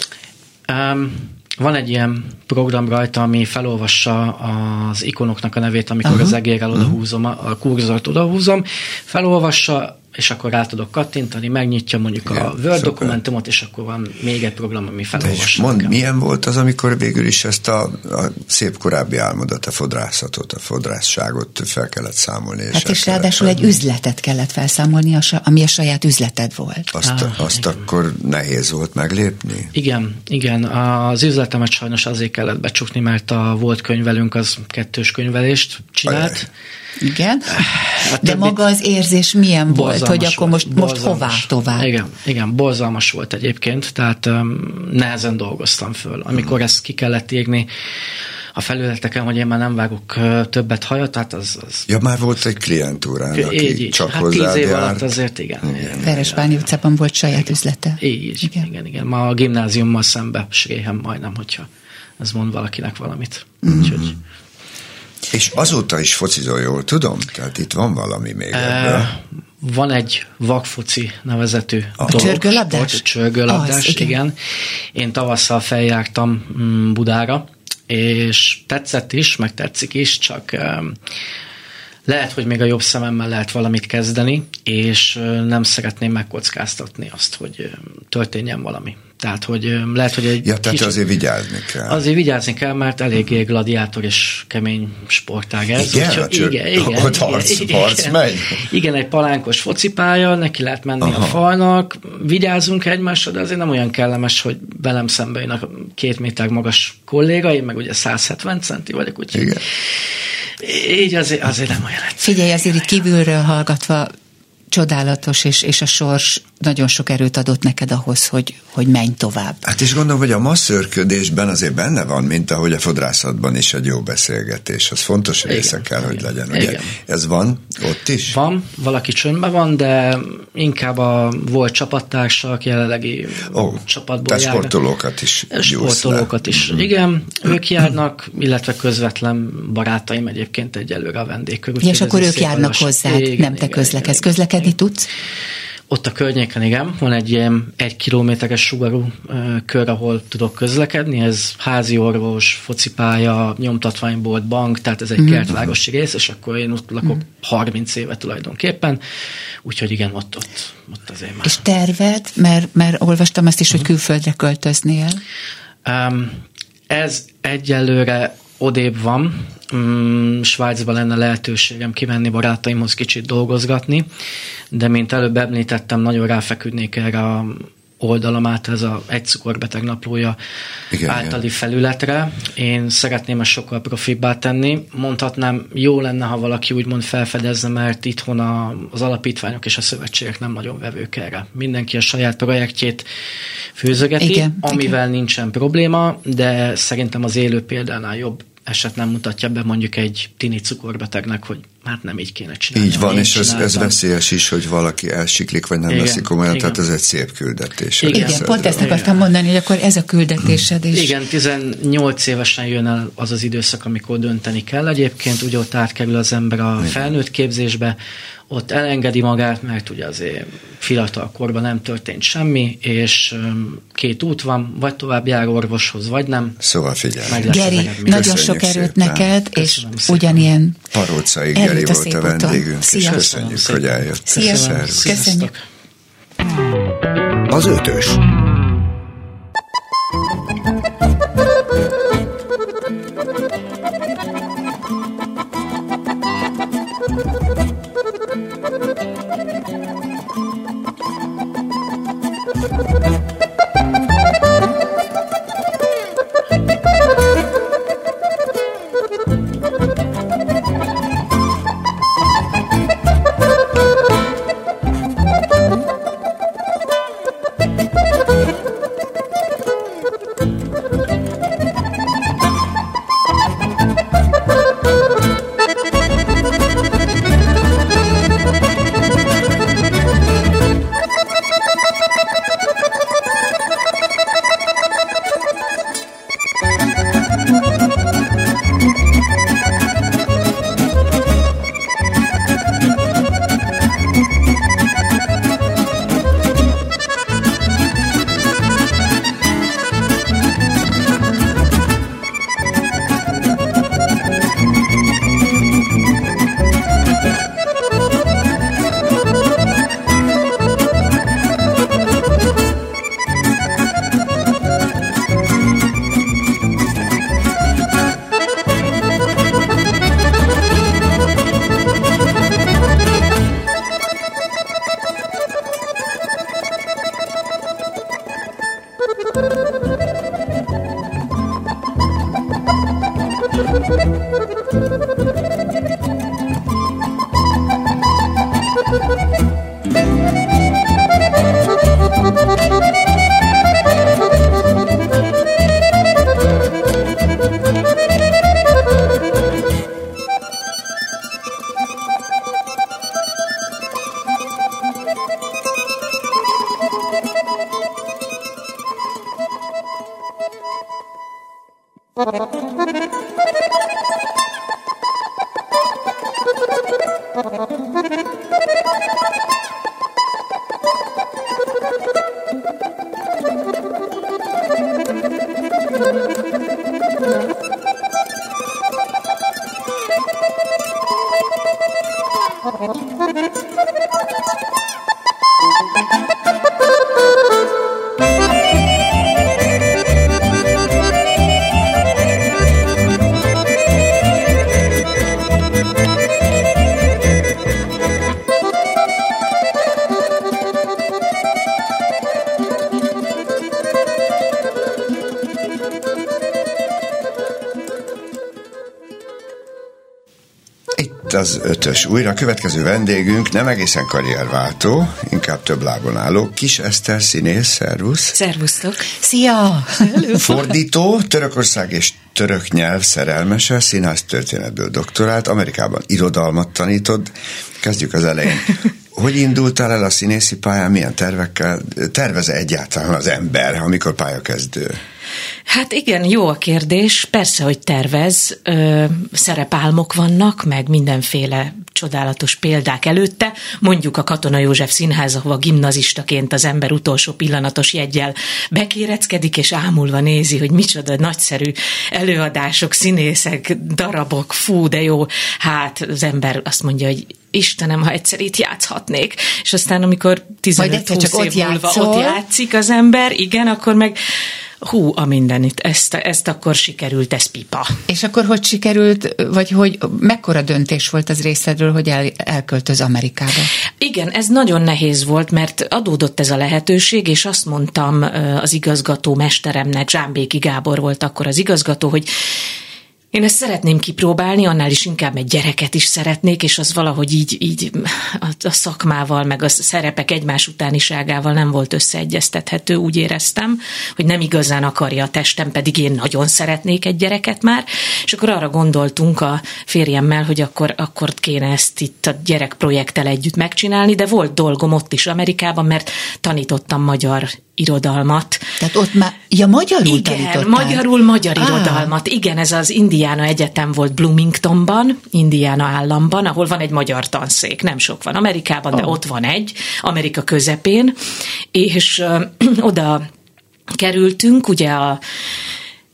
Um, van egy ilyen program rajta, ami felolvassa az ikonoknak a nevét, amikor Aha. az egérrel odahúzom, a kurzort odahúzom, felolvassa, és akkor rá tudok kattintani, megnyitja mondjuk Igen, a Word szuper. dokumentumot, és akkor van még egy program, ami és felolvassa. mondd, nekem. milyen volt az, amikor végül is ezt a, a szép korábbi álmodat, a fodrászatot, a fodrászságot fel kellett számolni. És Hát és ráadásul egy venni. üzletet kellett felszámolni, ami a saját üzleted volt. Azt, Ah, azt akkor nehéz volt meglépni? Igen, igen. Az üzletemet sajnos azért kellett becsukni, mert a volt könyvelünk az kettős könyvelést csinált. Ajaj. Igen? A De maga az érzés milyen volt, hogy akkor most, volt, most hová tovább? Igen, igen, borzalmas volt egyébként, tehát um, nehezen dolgoztam föl. Amikor ezt ki kellett írni a felületeken, hogy én már nem vágok többet hajat, tehát az, az Ja, már volt egy klientúrád, aki így, így. csak hát hozzád tíz év járt. alatt azért igen. igen. Veresbányi utcában volt saját üzlete. Így, igen. Igen. igen, igen. Ma a gimnáziummal szembe sréhem majdnem, hogyha ez mond valakinek valamit. Mhm. Úgyhogy, És azóta is focizol jól, tudom? Tehát itt van valami még ebből. e, van egy vakfoci nevezetű A dolog, csörgőlabdás? sport, csörgőlabdás, Az, igen. igen. Én tavasszal feljártam mm, Budára, és tetszett is, meg tetszik is, csak lehet, hogy még a jobb szememmel lehet valamit kezdeni, és nem szeretném megkockáztatni azt, hogy történjen valami. Tehát, hogy lehet, hogy egy Ja, tehát kicsit- azért vigyázni kell. Azért vigyázni kell, mert eléggé gladiátor és kemény sportág ez. Igen? Úgyhogy csör- igen, igen, ott igen, harc- igen, harc igen. megy? Igen, egy palánkos focipálya, neki lehet menni Aha. a falnak, vigyázunk egymásra, de azért nem olyan kellemes, hogy velem szembe jön a két méter magas kolléga, én meg ugye 170 centi vagyok, úgyhogy Igen. így azért, azért nem olyan egyszerű. Figyelj, azért itt kívülről hallgatva csodálatos, és, és a sors nagyon sok erőt adott neked ahhoz, hogy, hogy menj tovább. Hát és gondolom, hogy a masszörködésben azért benne van, mint ahogy a fodrászatban is egy jó beszélgetés. Az fontos része Igen, kell, hogy igen, legyen. Ugye? igen. Ez van ott is? Van, valaki csöndben van, de inkább a volt csapattársak, jelenlegi Ó, csapatból tehát járnak. sportolókat is gyúrsz le. Sportolókat is. Igen, ők járnak, illetve közvetlen barátaim egyébként egyelőre a vendégkör. Ja, és akkor ők járnak hozzád, nem te közlekedsz. Közlekedni tudsz? Ott a környéken, igen, van egy ilyen egy kilométeres sugarú kör, ahol tudok közlekedni, ez házi orvos, focipálya, nyomtatványbolt, bank, tehát ez egy Mhm. mm. kertvárosi rész, és akkor én ott lakok 30 éve tulajdonképpen, úgyhogy igen, ott, ott, ott azért már. És terved, mert, mert olvastam azt is, hogy külföldre költöznél. Um, ez egyelőre odébb van. Mm, Svájcban lenne lehetőségem kimenni barátaimhoz kicsit dolgozgatni, de mint előbb említettem, nagyon ráfeküdnék erre a oldalam át, ez a egy cukorbeteg naplója Igen, általi igen. felületre. Én szeretném ezt sokkal profibbá tenni. Mondhatnám, jó lenne, ha valaki úgymond felfedezze, mert itthon a, az alapítványok és a szövetségek nem nagyon vevők erre. Mindenki a saját projektjét főzögeti, Igen, amivel igen. nincsen probléma, de szerintem az élő példánál jobb eset nem mutatja be mondjuk egy tini cukorbetegnek, hogy hát nem így kéne csinálni. Így van, és ez, ez veszélyes is, hogy valaki elsiklik, vagy nem Igen, veszik komolyan, igen. tehát ez egy szép küldetés. Igen, Igen, pont ezt akartam mondani, hogy akkor ez a küldetésed is. Igen, 18 évesen jön el az az időszak, amikor dönteni kell. Egyébként ugye ott átkerül az ember a felnőtt képzésbe, ott elengedi magát, mert ugye azért fiatal korban nem történt semmi, és két út van, vagy tovább jár orvoshoz, vagy nem. Szóval figyelj. Geri, nagyon Köszönjük sok erőt szépen. neked, és Köszönöm szépen. ugyanilyen Parócai Geri a volt a vendégünk, és köszönjük, Köszönöm hogy szépen. eljött. Szia. Szervusz. Köszönjük. Az ötös. Itt az ötös. Újra a következő vendégünk nem egészen karrierváltó, inkább több lábon álló. Kis Eszter színész, szervusz. Szervusztok. Szia! Fordító, Törökország és török nyelv szerelmese, színház történetből doktorált, Amerikában irodalmat tanítod. Kezdjük az elején. Hogy indultál el a színészi pályán, milyen tervekkel? Terveze egyáltalán az ember, amikor pályakezdő? Hát igen, jó a kérdés. Persze, hogy tervez. Ö, szerepálmok vannak, meg mindenféle csodálatos példák előtte. Mondjuk a Katona József Színház, ahova gimnazistaként az ember utolsó pillanatos jegyel bekéreckedik, és ámulva nézi, hogy micsoda nagyszerű előadások, színészek, darabok, fú, de jó. Hát az ember azt mondja, hogy Istenem, ha egyszer itt játszhatnék. És aztán, amikor 15-20 év múlva ott játszik az ember, igen, akkor meg hú, a mindenit, ezt, ezt akkor sikerült, ez pipa. És akkor hogy sikerült, vagy hogy mekkora döntés volt az részedről, hogy el, elköltöz Amerikába? Igen, ez nagyon nehéz volt, mert adódott ez a lehetőség, és azt mondtam az igazgató mesteremnek, Zsámbéki Gábor volt akkor az igazgató, hogy én ezt szeretném kipróbálni, annál is inkább egy gyereket is szeretnék, és az valahogy így, így a szakmával, meg a szerepek egymás utániságával nem volt összeegyeztethető, úgy éreztem, hogy nem igazán akarja a testem, pedig én nagyon szeretnék egy gyereket már, és akkor arra gondoltunk a férjemmel, hogy akkor, akkor kéne ezt itt a gyerekprojekttel együtt megcsinálni, de volt dolgom ott is Amerikában, mert tanítottam magyar irodalmat. Tehát ott már, ja, magyarul Igen, magyarul magyar ah. irodalmat. Igen, ez az Indiana Egyetem volt Bloomingtonban, Indiana államban, ahol van egy magyar tanszék. Nem sok van Amerikában, oh. de ott van egy, Amerika közepén, és ö, oda kerültünk, ugye a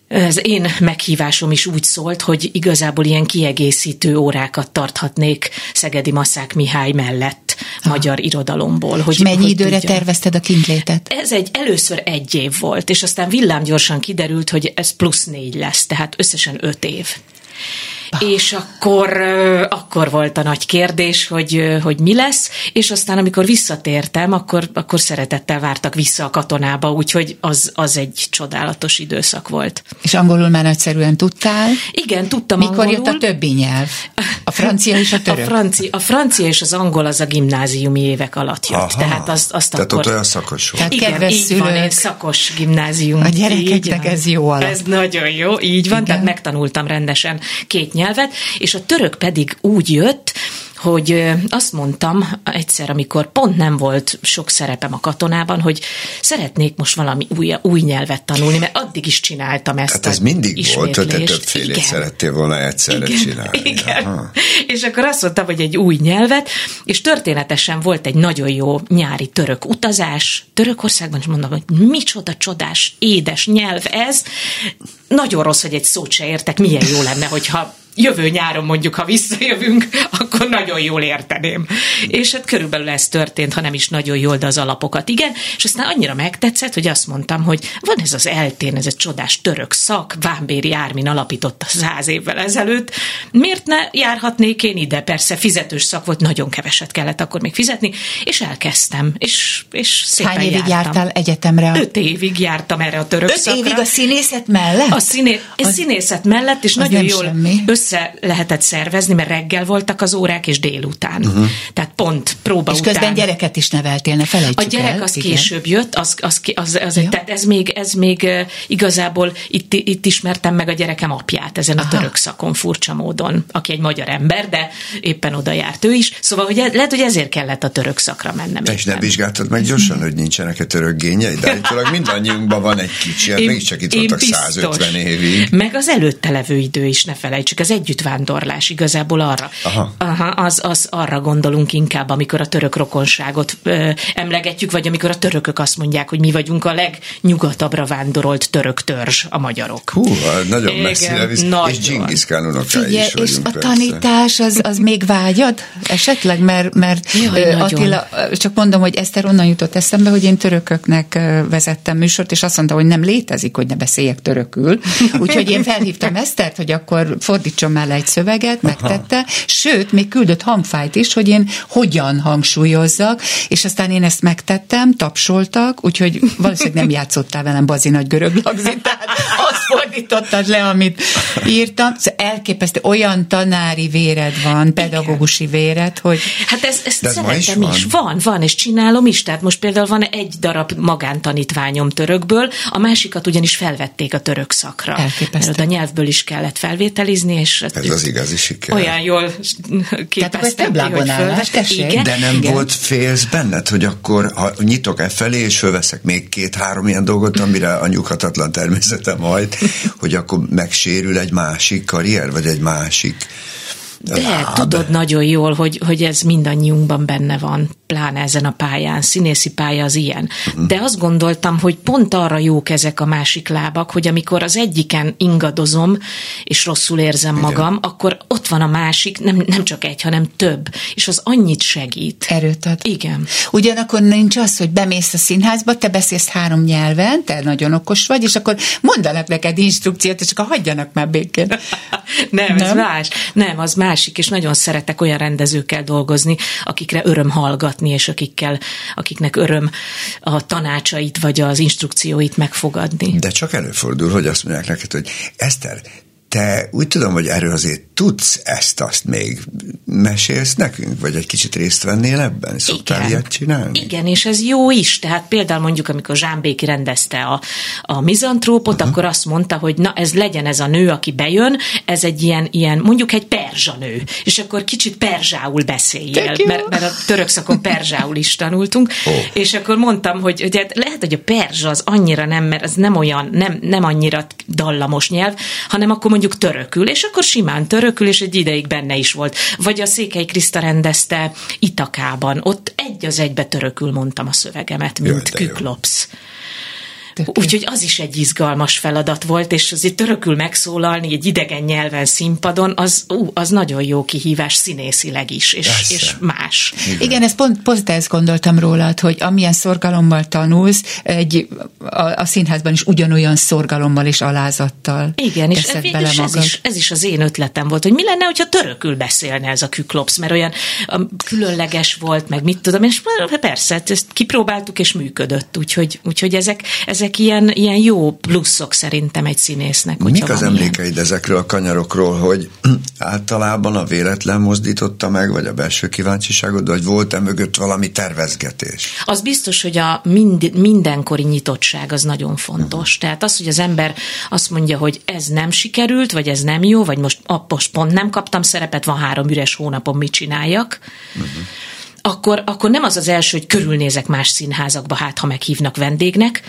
az én meghívásom is úgy szólt, hogy igazából ilyen kiegészítő órákat tarthatnék Szegedi Maszák Mihály mellett ha. magyar irodalomból. Hogy, mennyi hogy időre tudja. tervezted a kintlétet? Ez egy először egy év volt, és aztán villámgyorsan kiderült, hogy ez plusz négy lesz, tehát összesen öt év. És akkor, akkor volt a nagy kérdés, hogy, hogy mi lesz, és aztán amikor visszatértem, akkor, akkor szeretettel vártak vissza a katonába, úgyhogy az, az egy csodálatos időszak volt. És angolul már nagyszerűen tudtál? Igen, tudtam Mikor angolul. jött a többi nyelv? A francia és a török? A, francia, a francia és az angol az a gimnáziumi évek alatt jött. Aha, tehát azt, azt tehát akkor... ott olyan szakos volt. Tehát Igen, így szülők, van, én szakos gimnázium. A gyerekeknek ez jó alap. Ez nagyon jó, így van, Igen. tehát megtanultam rendesen két nyelvet, és a török pedig úgy jött, hogy azt mondtam egyszer, amikor pont nem volt sok szerepem a katonában, hogy szeretnék most valami új, új nyelvet tanulni, mert addig is csináltam ezt Hát ez mindig volt, hogy te többfélét szerettél volna egyszerre igen, csinálni. Igen. Aha. És akkor azt mondtam, hogy egy új nyelvet, és történetesen volt egy nagyon jó nyári török utazás Törökországban, és mondom, hogy micsoda csodás, édes nyelv ez. Nagyon rossz, hogy egy szót se értek, milyen jó lenne, hogyha jövő nyáron mondjuk, ha visszajövünk, akkor nagyon jól érteném. És hát körülbelül ez történt, ha nem is nagyon jól, de az alapokat igen, és aztán annyira megtetszett, hogy azt mondtam, hogy van ez az eltén, ez egy csodás török szak, Vámbéri Ármin alapította száz évvel ezelőtt, miért ne járhatnék én ide? Persze fizetős szak volt, nagyon keveset kellett akkor még fizetni, és elkezdtem, és, és szépen Hány évig jártam. jártál egyetemre? Öt évig jártam erre a török Öt szakra. évig a színészet mellett? A színé, az, színészet mellett, és az nagyon jól semmi. Össze lehetett szervezni, mert reggel voltak az órák, és délután. Uh-huh. Tehát pont próba és után. közben gyereket is neveltél, ne A felejtsük gyerek el. az igen. később jött, az, az, az, az Ja. tehát ez még, ez még igazából itt, itt ismertem meg a gyerekem apját ezen a Aha. török szakon furcsa módon, aki egy magyar ember, de éppen oda járt ő is. Szóval hogy lehet, hogy ezért kellett a török szakra mennem. És ne éppen. vizsgáltad meg gyorsan, hogy nincsenek-e török génjei, de állítólag mindannyiunkban van egy kicsi, hát mégiscsak itt voltak biztos. 150 évig. Meg az előtte levő idő is, ne felejtsük, az együttvándorlás igazából arra. Aha. Aha, az, az arra gondolunk inkább, amikor a török rokonságot ö, emlegetjük, vagy amikor a törökök azt mondják, hogy mi vagyunk a legnyugatabbra vándorolt török törzs, a magyarok. Hú, nagyon Igen, messzire visz. nagyon. És Genghis Khan unokái Figyelj, is és a persze. tanítás az, az még vágyad esetleg, mert, mert Jaj, ö. Attila, csak mondom, hogy Eszter onnan jutott eszembe, hogy én törököknek vezettem műsort, és azt mondta, hogy nem létezik, hogy ne beszéljek törökül. Úgyhogy én felhívtam Esztert, hogy akkor fordítson már le egy szöveget, megtette, sőt, még küldött hangfájt is, hogy én hogyan hangsúlyozzak, és aztán én ezt megtettem, tapsoltak, úgyhogy valószínűleg nem játszottál velem bazi nagy görög lagzit, tehát azt fordítottad le, amit írtam. Szóval elképesztő, olyan tanári véred van, pedagógusi véred, hogy Hát ez, ezt De ez szeretem is is, van? Van, és csinálom is. Tehát most például van egy darab magántanítványom törökből, a másikat ugyanis felvették a török szakra. Elképesztő. Mert oda nyelvből is kellett felvételizni, és Ez az igazi siker. olyan jól képeztem ki, hogy tessék. Igen, De nem Igen. volt félsz benned, hogy akkor ha nyitok e felé, és fölveszek még két-három ilyen dolgot, amire a nyughatatlan természetem hajt, hogy akkor megsérül egy másik karrier, vagy egy másik De láb. tudod nagyon jól, hogy, hogy ez mindannyiunkban benne van, pláne ezen a pályán, színészi pálya az ilyen. De azt gondoltam, hogy pont arra jók ezek a másik lábak, hogy amikor az egyiken ingadozom, és rosszul érzem magam, akkor ott van a másik, nem, nem csak egy, hanem több, és az annyit segít. erőt ad. Igen. Ugyanakkor nincs az, hogy bemész a színházba, te beszélsz három nyelven, te nagyon okos vagy, és akkor mondanak neked instrukciót, és akkor hagyjanak már békén. Nem, ez Nem? más. Nem, az másik, és nagyon szeretek olyan rendezőkkel dolgozni, akikre öröm hallgatni, és akikkel, akiknek öröm a tanácsait vagy az instrukcióit megfogadni. De csak előfordul, hogy azt mondják neked, hogy Eszter, te úgy tudom, hogy erről azért tudsz ezt-azt még. Mesélsz nekünk, vagy egy kicsit részt vennél ebben? Szoktál Igen. ilyet csinálni? Igen, és ez jó is. Tehát például mondjuk, amikor Zsámbéki rendezte a, a mizantrópot, uh-huh. akkor azt mondta, hogy na ez legyen ez a nő, aki bejön, ez egy ilyen, ilyen mondjuk egy perzsa nő. És akkor kicsit perzsául beszéljél, mert, mert a török szakon perzsául is tanultunk. Ó. És akkor mondtam, hogy, hogy hát lehet, hogy a perzsa az annyira nem, mert az nem olyan, nem, nem annyira dallamos nyelv, hanem akkor mondjuk törökül, és akkor simán törökül, és egy ideig benne is volt. Vagy a Székely Kriszta rendezte Itakában, ott egy az egybe törökül mondtam a szövegemet, mint de jó. Jó. Úgyhogy az is egy izgalmas feladat volt, és azért törökül megszólalni egy idegen nyelven színpadon, az, ú, az nagyon jó kihívás színészileg is, és, Persze. és más. Igen, ezt pont, pont ezt gondoltam rólad, hogy amilyen szorgalommal tanulsz, egy, a, a színházban is ugyanolyan szorgalommal és alázattal Igen, és, teszed és bele ez, is, ez is az én ötletem volt, hogy mi lenne, hogyha törökül beszélne ez a küklopsz, mert olyan különleges volt, meg mit tudom, és persze, ezt kipróbáltuk, és működött, úgyhogy, úgyhogy ezek, ezek ilyen, ilyen jó pluszok szerintem egy színésznek. Mik az van ilyen. emlékeid ezekről a kanyarokról, hogy általában a véletlen mozdította meg, vagy a belső kíváncsiságod, vagy volt-e mögött valami tervezgetés? Az biztos, hogy a mind, mindenkori nyitottság az nagyon fontos. Tehát az, hogy az ember azt mondja, hogy ez nem sikerült, vagy ez nem jó, vagy most, most pont nem kaptam szerepet, van három üres hónapom, mit csináljak, akkor, akkor nem az az első, hogy körülnézek más színházakba, hát ha meghívnak vendégnek,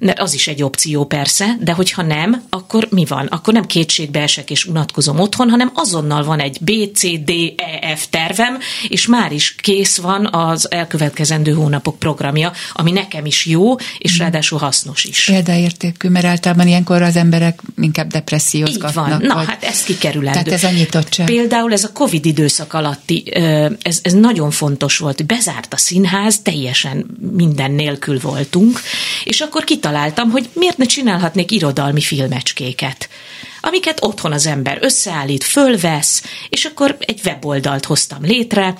mert az is egy opció persze, de hogyha nem, akkor mi van? Akkor nem kétségbe esek és unatkozom otthon, hanem azonnal van egy B, C, D, E, F tervem, és már is kész van az elkövetkezendő hónapok programja, ami nekem is jó, és Mhm. ráadásul hasznos is. Példaértékű, mert általában ilyenkor az emberek inkább Így depressziózgatnak. van. Na, vagy- hát ez kikerülendő. Tehát ez a nyitottság. Például ez a Covid időszak alatti, ez, ez nagyon fontos volt, hogy bezárt a színház, teljesen minden nélkül voltunk, és akkor kitaláltam, hogy miért ne csinálhatnék irodalmi filmecskéket amiket otthon az ember összeállít, fölvesz, és akkor egy weboldalt hoztam létre,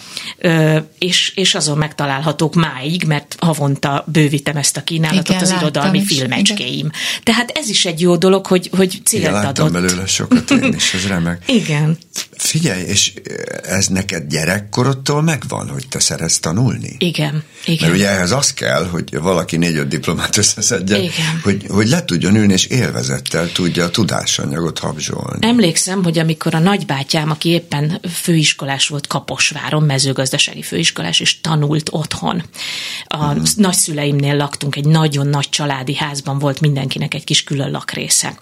és, és azon megtalálhatók máig, mert havonta bővítem ezt a kínálatot Igen, az irodalmi is, filmecskéim. Tehát ez is egy jó dolog, hogy, hogy Igen, célt láttam adott. belőle sokat én is, ez remek. Igen. Figyelj, és ez neked gyerekkorodtól megvan, hogy te szeretsz tanulni? Igen, igen. Mert ugye ehhez az kell, hogy valaki négy-öt diplomát összeszedjen, Igen. hogy, hogy le tudjon ülni, és élvezettel tudja a tudásanyagot habzsolni. Emlékszem, hogy amikor a nagybátyám, aki éppen főiskolás volt Kaposváron, mezőgazdasági főiskolás, és tanult otthon. A Mhm. nagyszüleimnél laktunk, egy nagyon nagy családi házban volt mindenkinek egy kis külön lakrésze.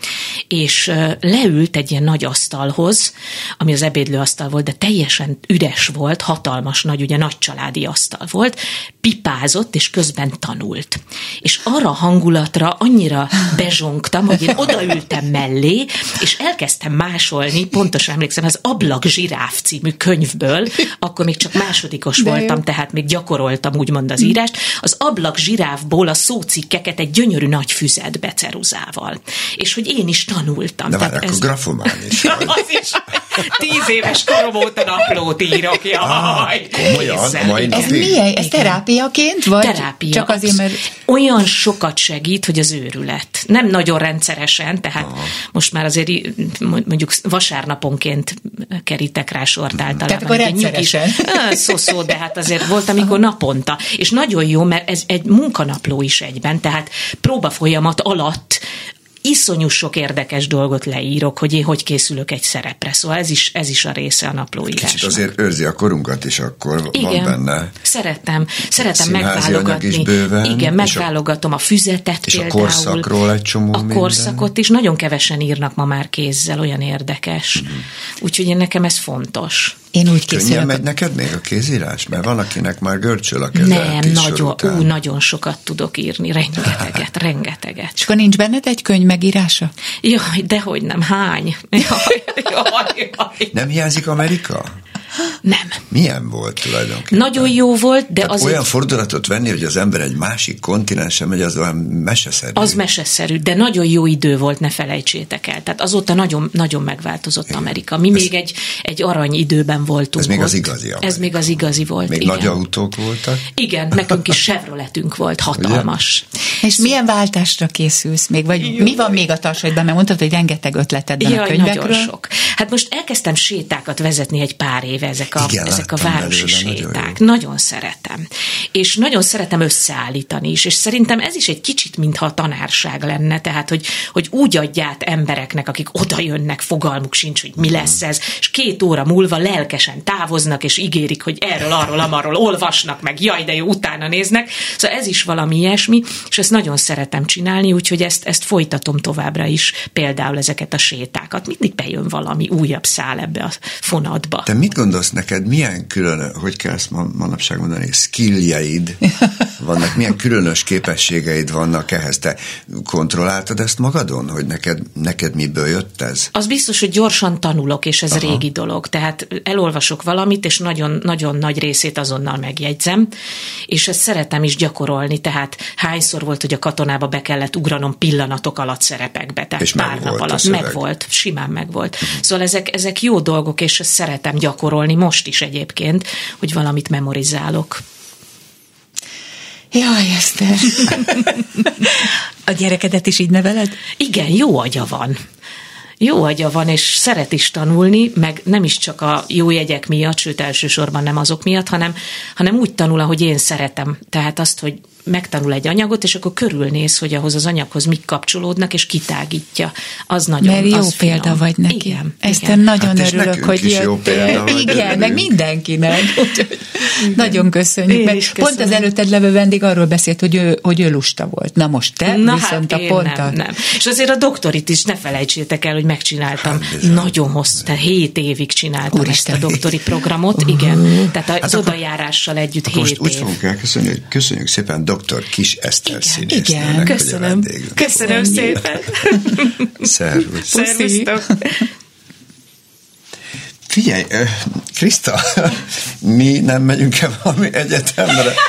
És leült egy ilyen nagy asztalhoz, ami az ebédlőasztal volt, de teljesen üres volt, hatalmas nagy, ugye nagy családi asztal volt, pipázott, és közben tanult. És arra a hangulatra annyira bezsongtam, hogy én odaültem mellé, és elkezdtem másolni, pontosan emlékszem, az Ablak zsiráf című könyvből, akkor még csak másodikos De jó. voltam, tehát még gyakoroltam úgymond az írást, az Ablak zsiráfból a szócikkeket egy gyönyörű nagy füzetbe ceruzával. És hogy én is tanultam. De Tehát várj, akkor grafomán is az is. Tíz éves korom óta naplót írok, jaj. Ah, komolyan? Igen. Ez milyen? Ez terápiaként? Vagy Terápia. Csak azért, mert... Olyan sokat segít, hogy az őrület. Nem nagyon rendszeresen, tehát Aha. most már azért í- mondjuk vasárnaponként kerítek rá sort általában. Tehát akkor rendszeresen. Szó-szó, de hát azért volt, amikor naponta. És nagyon jó, mert ez egy munkanapló is egyben, tehát próba folyamat alatt iszonyú sok érdekes dolgot leírok, hogy én hogy készülök egy szerepre. Szóval ez is, ez is a része a naplóírásnak. Kicsit azért őrzi a korunkat is, akkor Igen, van benne. szeretem, szeretem megválogatni. is bőven, Igen, a- megválogatom a füzetet és a például. korszakról egy csomó A minden. korszakot is nagyon kevesen írnak ma már kézzel, olyan érdekes. Mhm. Úgyhogy én nekem ez fontos. Én úgy Könnyen készülök. megy neked még a kézírás? Mert van, akinek már görcsöl a keze Nem, nagyon, ú, nagyon sokat tudok írni, rengeteget, rengeteget. És akkor nincs benned egy könyv megírása? Jaj, dehogy nem, hány? Jaj, jaj, jaj. Nem hiányzik Amerika? Nem. Milyen volt tulajdonképpen? Nagyon jó volt, de Tehát azért olyan fordulatot venni, hogy az ember egy másik kontinensen megy, az olyan meseszerű. Az meseszerű, de nagyon jó idő volt, ne felejtsétek el. Tehát azóta nagyon, nagyon megváltozott Amerika. Mi még egy, egy arany időben voltunk. Ez még az igazi Amerika. Ez még az igazi volt, Még igen. nagy autók voltak. Igen, nekünk is Chevroletünk volt, hatalmas. És milyen váltásra készülsz még? Vagy mi van még a tarsaidban? Mert mondtad, hogy rengeteg ötleted van a könyvekről. nagyon sok. Hát most elkezdtem sétákat vezetni egy pár éve, ezek a, Igen, ezek a városi belőle, nagyon séták. jó. Nagyon, szeretem. És nagyon szeretem összeállítani is, és szerintem ez is egy kicsit, mintha a tanárság lenne, tehát, hogy, hogy úgy adját embereknek, akik oda jönnek, fogalmuk sincs, hogy mi lesz ez, és két óra múlva lelkesen távoznak, és ígérik, hogy erről, arról, amarról olvasnak, meg jaj, de jó, utána néznek. Szóval ez is valami ilyesmi, és ezt nagyon szeretem csinálni, úgyhogy ezt, ezt folytatom továbbra is, például ezeket a sétákat. Mindig bejön valami újabb szál ebbe a fonatba. Te mit gondolsz neked, milyen külön, hogy kell ezt ma- manapság mondani, skilljeid vannak, milyen különös képességeid vannak ehhez? Te kontrolláltad ezt magadon, hogy neked, neked miből jött ez? Az biztos, hogy gyorsan tanulok, és ez Aha. régi dolog. Tehát elolvasok valamit, és nagyon, nagyon nagy részét azonnal megjegyzem, és ezt szeretem is gyakorolni, tehát hányszor volt, hogy a katonába be kellett ugranom pillanatok alatt szerepekbe, tehát És pár nap alatt. Megvolt, simán megvolt. Szóval ezek, ezek jó dolgok, és ezt szeretem gyakorolni, most is egyébként, hogy valamit memorizálok. Jaj, Eszter. a gyerekedet is így neveled? Igen, jó agya van. Jó agya van, és szeret is tanulni, meg nem is csak a jó jegyek miatt, sőt elsősorban nem azok miatt, hanem, hanem úgy tanul, ahogy én szeretem. Tehát azt, hogy megtanul egy anyagot, és akkor körülnéz, hogy ahhoz az anyaghoz mik kapcsolódnak, és kitágítja. Az nagyon Mert jó az példa finom. vagy neki. Igen, Ezt igen. nagyon Hát örülök, hogy jó példa vagy, Igen, meg örülünk. mindenkinek. Úgyhogy nagyon köszönjük. Meg pont az előtted levő vendég arról beszélt, hogy ő, hogy ő lusta volt. Na most te Na viszont hát a pont nem, nem. És azért a doktorit is ne felejtsétek el, hogy megcsináltam. Hát. Nagyon hosszú, tehát hét évig csináltam Úristen. ezt a doktori programot, igen. Tehát az Hát odajárással együtt Akkor most hét úgy év. fogunk elköszönni, hogy köszönjük szépen dr. Kis Eszter színésznőnek, igen. Köszönöm. Köszönöm szépen. Szervusz. Szervusztok. Figyelj, ö, Kriszta, mi nem megyünk-e valami egyetemre?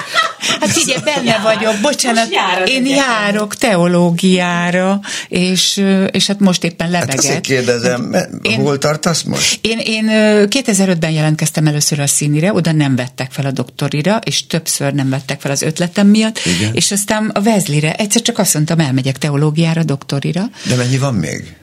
Hát figyelj, benne vagyok, bocsánat, én egyetemre. járok teológiára, és, és hát most éppen Hát azért kérdezem, Én- hol tartasz most? Én, én ö, 2005-ben jelentkeztem először a színire, oda nem vettek fel a doktorira, és többször nem vettek fel az ötletem miatt, Igen. és aztán a Vezlire egyszer csak azt mondtam, elmegyek teológiára, doktorira. De mennyi van még?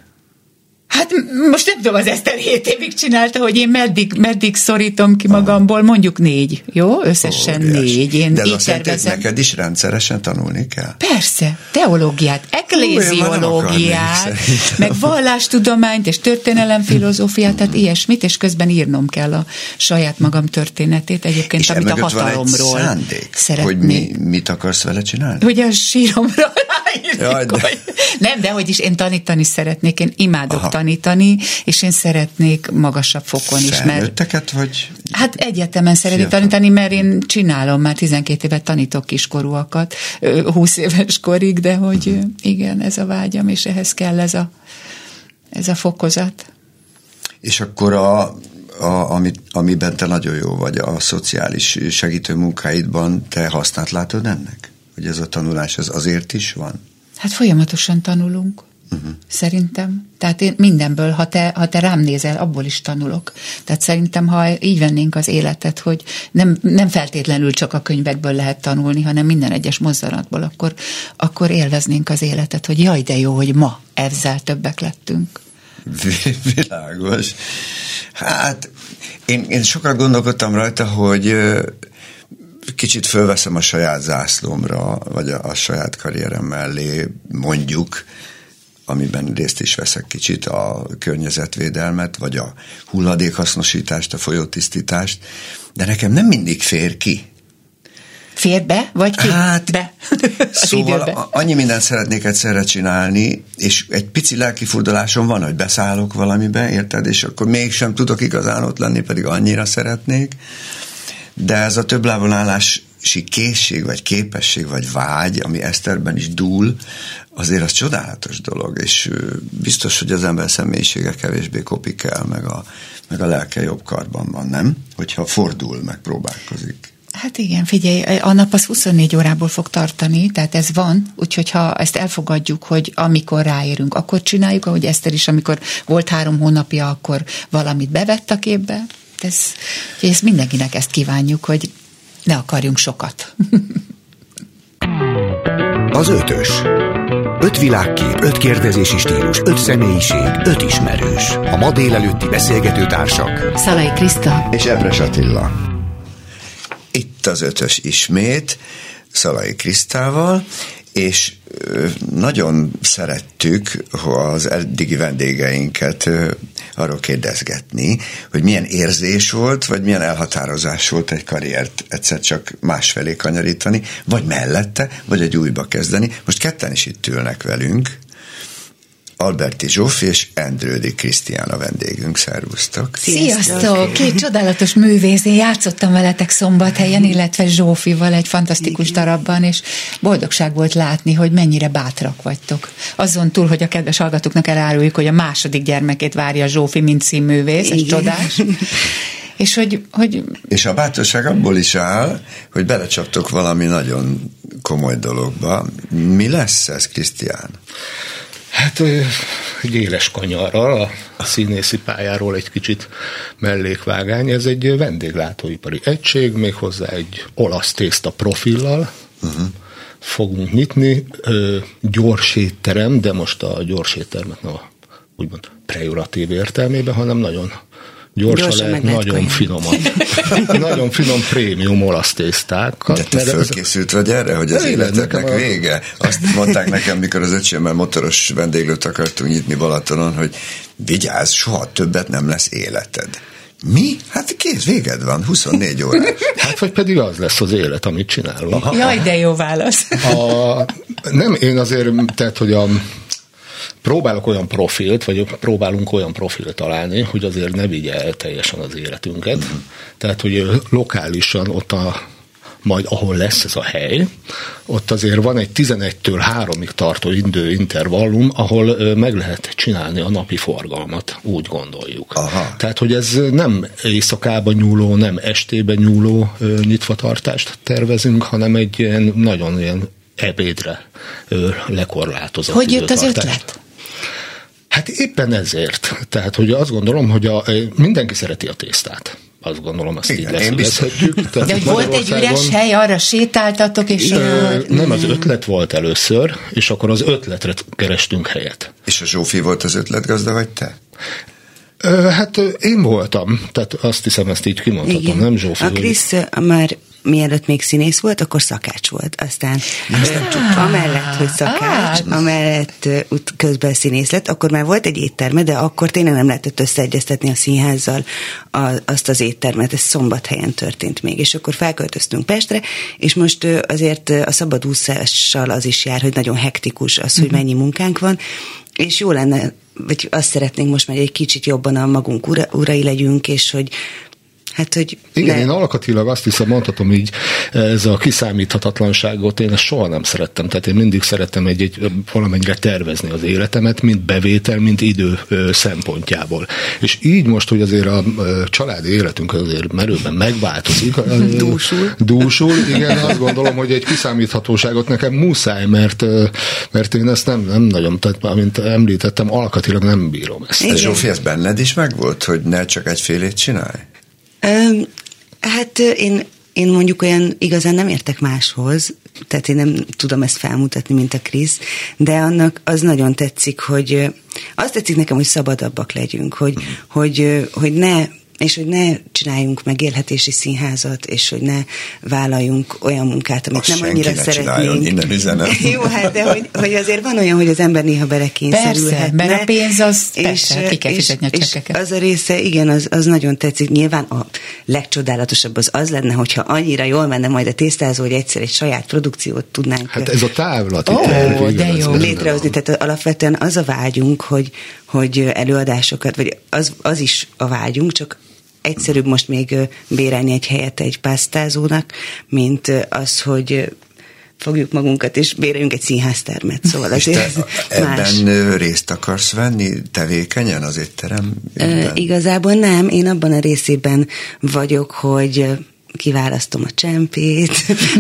Hát most nem tudom, az Eszter 7 évig csinálta, hogy én meddig, meddig szorítom ki magamból, mondjuk négy, jó? Összesen Óriási. négy. Én De ez azt tervezem. neked is rendszeresen tanulni kell? Persze, teológiát, ekléziológiát, meg vallástudományt és történelemfilozófiát, tehát ilyesmit, és közben írnom kell a saját magam történetét egyébként, És amit a emögött van egy hatalomról szándék, szeretnék. hogy mi, mit akarsz vele csinálni? Hogy a síromra ráírnék, Jaj, de- hogy... Nem, de hogy is én tanítani szeretnék, én imádok Aha. Tanítani, és én szeretnék magasabb fokon is, mert Felnőtteket, vagy? Hát egyetemen szeretnék tanítani, mert én csinálom, már 12 évet tanítok kiskorúakat, ö, 20 éves korig, de hogy ö, igen, ez a vágyam, és ehhez kell ez a, ez a fokozat. És akkor a, a, amit, amiben te nagyon jó vagy, a szociális segítő munkáidban, te hasznát látod ennek? Hogy ez a tanulás az azért is van? Hát folyamatosan tanulunk. Uh-huh. Szerintem. Tehát én mindenből, ha te, ha te rám nézel, abból is tanulok. Tehát szerintem, ha így vennénk az életet, hogy nem, nem feltétlenül csak a könyvekből lehet tanulni, hanem minden egyes mozzanatból, akkor, akkor élveznénk az életet, hogy jaj, de jó, hogy ma ezzel többek lettünk. Vi- Világos. Hát, én, én sokat gondolkodtam rajta, hogy kicsit fölveszem a saját zászlómra, vagy a, a saját karrierem mellé, mondjuk, amiben részt is veszek kicsit a környezetvédelmet, vagy a hulladékhasznosítást, a folyótisztítást, de nekem nem mindig fér ki. Fér be, vagy ki? Hát, be. Szóval időbe. annyi mindent szeretnék egyszerre csinálni, és egy pici lelkifordulásom van, hogy beszállok valamibe, érted, és akkor mégsem tudok igazán ott lenni, pedig annyira szeretnék. De ez a több lábon állási készség, vagy képesség, vagy vágy, ami Eszterben is dúl, azért az csodálatos dolog, és biztos, hogy az ember személyisége kevésbé kopik el, meg a, meg a lelke jobb karban van, nem? Hogyha fordul, meg próbálkozik. Hát igen, figyelj, a nap az 24 órából fog tartani, tehát ez van, úgyhogy ha ezt elfogadjuk, hogy amikor ráérünk, akkor csináljuk, ahogy Eszter is, amikor volt három hónapja, akkor valamit bevett a képbe. Ez, ezt mindenkinek ezt kívánjuk, hogy ne akarjunk sokat. Az ötös. Öt világkép, öt kérdezési stílus, öt személyiség, öt ismerős. A ma délelőtti beszélgető társak. Szalai Kriszta, És Ebres Attila. Itt az ötös ismét, Szalai Krisztával, és nagyon szerettük az eddigi vendégeinket arról kérdezgetni, hogy milyen érzés volt, vagy milyen elhatározás volt egy karriert egyszer csak másfelé kanyarítani, vagy mellette, vagy egy újba kezdeni. Most ketten is itt ülnek velünk, Alberti Zsófi és Endrődi Krisztián a vendégünk. Szervusztok! Sziasztok! Két csodálatos művész, én játszottam veletek szombathelyen, illetve Zsófival egy fantasztikus darabban, és boldogság volt látni, hogy mennyire bátrak vagytok. Azon túl, hogy a kedves hallgatóknak eláruljuk, hogy a második gyermekét várja Zsófi, mint színművész, ez csodás. És hogy, hogy És a bátorság abból is áll, hogy belecsaptok valami nagyon komoly dologba. Mi lesz ez, Krisztián? Hát egy éles kanyarral, a színészi pályáról egy kicsit mellékvágány. Ez egy vendéglátóipari egység, méghozzá egy olasz tészta profillal. Uh-huh. Fogunk nyitni. Ö, gyors étterem, de most a gyors éttermet nem a úgymond prejoratív értelmében, hanem nagyon Gyorsan, Gyorsan lehet, meg lehet nagyon kajálni. finoman. nagyon finom prémium olasz tésztákat. De te fölkészült vagy erre, hogy az életednek a- vége? Azt mondták nekem, mikor az öcsémmel motoros vendéglőt akartunk nyitni Balatonon, hogy vigyázz, soha többet nem lesz életed. Mi? Hát kész, véged van, 24 órás. Hát vagy pedig az lesz az élet, amit csinálunk. Jaj, de jó válasz. A, nem, én azért, tehát, hogy a, próbálok olyan profilt, vagy próbálunk olyan profilt találni, hogy azért ne vigye el teljesen az életünket. Tehát, hogy lokálisan ott a majd ahol lesz ez a hely, ott azért van egy 11-től 3-ig tartó időintervallum, ahol ö, meg lehet csinálni a napi forgalmat, úgy gondoljuk. Aha. Tehát, hogy ez nem éjszakába nyúló, nem estébe nyúló nyitvatartást tervezünk, hanem egy ilyen nagyon ilyen ebédre lekorlátozott Hogy jött az ötlet? Hát éppen ezért. Tehát, hogy azt gondolom, hogy a, mindenki szereti a tésztát. Azt gondolom, azt Igen, így leszögezhetjük. De hogy volt egy üres hely, arra sétáltatok, és... Ö, Nem, az ötlet volt először, és akkor az ötletre kerestünk helyet. És a Zsófi volt az ötletgazda, vagy te? Ö, Hát én voltam, tehát azt hiszem, ezt így kimondhatom, nem Zsófi? A Krisz már mielőtt még színész volt, akkor szakács volt. Aztán ö, amellett, hogy szakács, amellett ö, ut- közben színész lett, akkor már volt egy étterme, de akkor tényleg nem lehetett összeegyeztetni a színházzal a, azt az éttermet. Ez szombathelyen történt még. És akkor felköltöztünk Pestre, és most azért a szabadúszással az is jár, hogy nagyon hektikus az, hogy mennyi munkánk van, és jó lenne, vagy azt szeretnénk most már egy kicsit jobban a magunk ura, urai legyünk, és hogy hát, hogy Igen, ne- én alkatilag azt hiszem, mondhatom így, ez a kiszámíthatatlanságot én ezt soha nem szerettem. Tehát én mindig szerettem egy, egy valamennyire tervezni az életemet, mint bevétel, mint idő szempontjából. És így most, hogy azért a családi életünk azért merőben megváltozik. Dúsul. Dúsul, igen, azt gondolom, hogy egy kiszámíthatóságot nekem muszáj, mert, mert én ezt nem, nem nagyon, tehát amint említettem, alkatilag nem bírom ezt. Te Zsófi, ez benned is megvolt, hogy ne csak egyfélét csinálj? Hát én, én mondjuk olyan igazán nem értek máshoz, tehát én nem tudom ezt felmutatni, mint a Krisz, de annak az nagyon tetszik, hogy azt tetszik nekem, hogy szabadabbak legyünk, hogy, hogy, ö, hogy ne és hogy ne csináljunk megélhetési színházat, és hogy ne vállaljunk olyan munkát, amit Azt nem annyira ne szeretnénk. innen üzenem. Jó, hát de hogy, hogy azért van olyan, hogy az ember néha belekényszerülhetne. Persze, mert a pénz az- persze, ki kell és, fizetni a és csekkeket. az a része, igen, az, az nagyon tetszik. Nyilván a legcsodálatosabb az az lenne, hogyha annyira jól menne majd a tésztázó, hogy egyszer egy saját produkciót tudnánk Hát ez a távlati Ó, terv, de jó. létrehozni. Tehát alapvetően az a vágyunk, hogy, hogy előadásokat, vagy az, az is a vágyunk, csak egyszerűbb most még bérelni egy helyet egy pásztázónak, mint az, hogy fogjuk magunkat, és béreljünk egy színháztermet. Szóval te azért ez más. ebben részt akarsz venni tevékenyen az étterem? Ö, igazából nem, én abban a részében vagyok, hogy kiválasztom a csempét.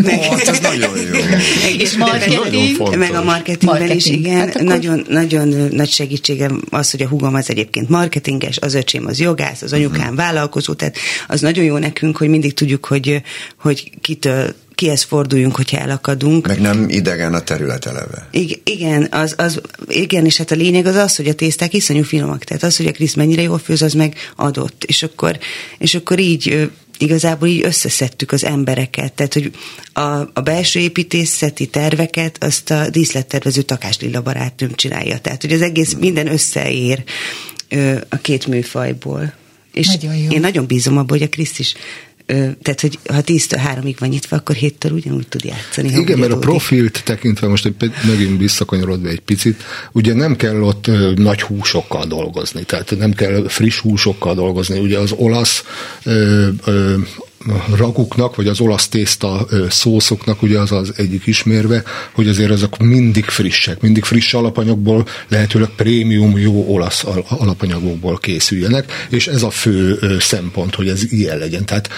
meg, hát ez nagyon jó. meg- És Nagyon marketing. fontos. meg a marketingben is, Marketing. igen. Hát akkor- nagyon, nagyon nagy segítségem az, hogy a hugom az egyébként marketinges, az öcsém az jogász, az anyukám vállalkozó, tehát az nagyon jó nekünk, hogy mindig tudjuk, hogy, hogy kitől, kihez forduljunk, hogyha elakadunk. Meg nem idegen a terület eleve. Igen, igen, az, az, igen, és hát a lényeg az az, hogy a tészták iszonyú finomak, tehát az, hogy a Krisz mennyire jól főz, az meg adott, és akkor, és akkor így igazából így összeszedtük az embereket, tehát hogy a, a belső építészeti terveket azt a díszlettervező Takás Lilla barátnőm csinálja, tehát hogy az egész minden összeér ö, a két műfajból. És Nagyon jó. én nagyon bízom abban, hogy a Krisz is tehát, hogy ha 10-től 3-ig van nyitva, akkor 7-től ugyanúgy tud játszani. Igen, úgy mert a profilt tekintve most egy, megint visszakanyarodva egy picit, ugye nem kell ott ö, nagy húsokkal dolgozni, tehát nem kell friss húsokkal dolgozni. Ugye az olasz ö, ö, raguknak, vagy az olasz tészta szószoknak ugye az az egyik ismérve, hogy azért azok mindig frissek, mindig friss alapanyagból, lehetőleg prémium jó olasz al- alapanyagokból készüljenek, és ez a fő szempont, hogy ez ilyen legyen. Tehát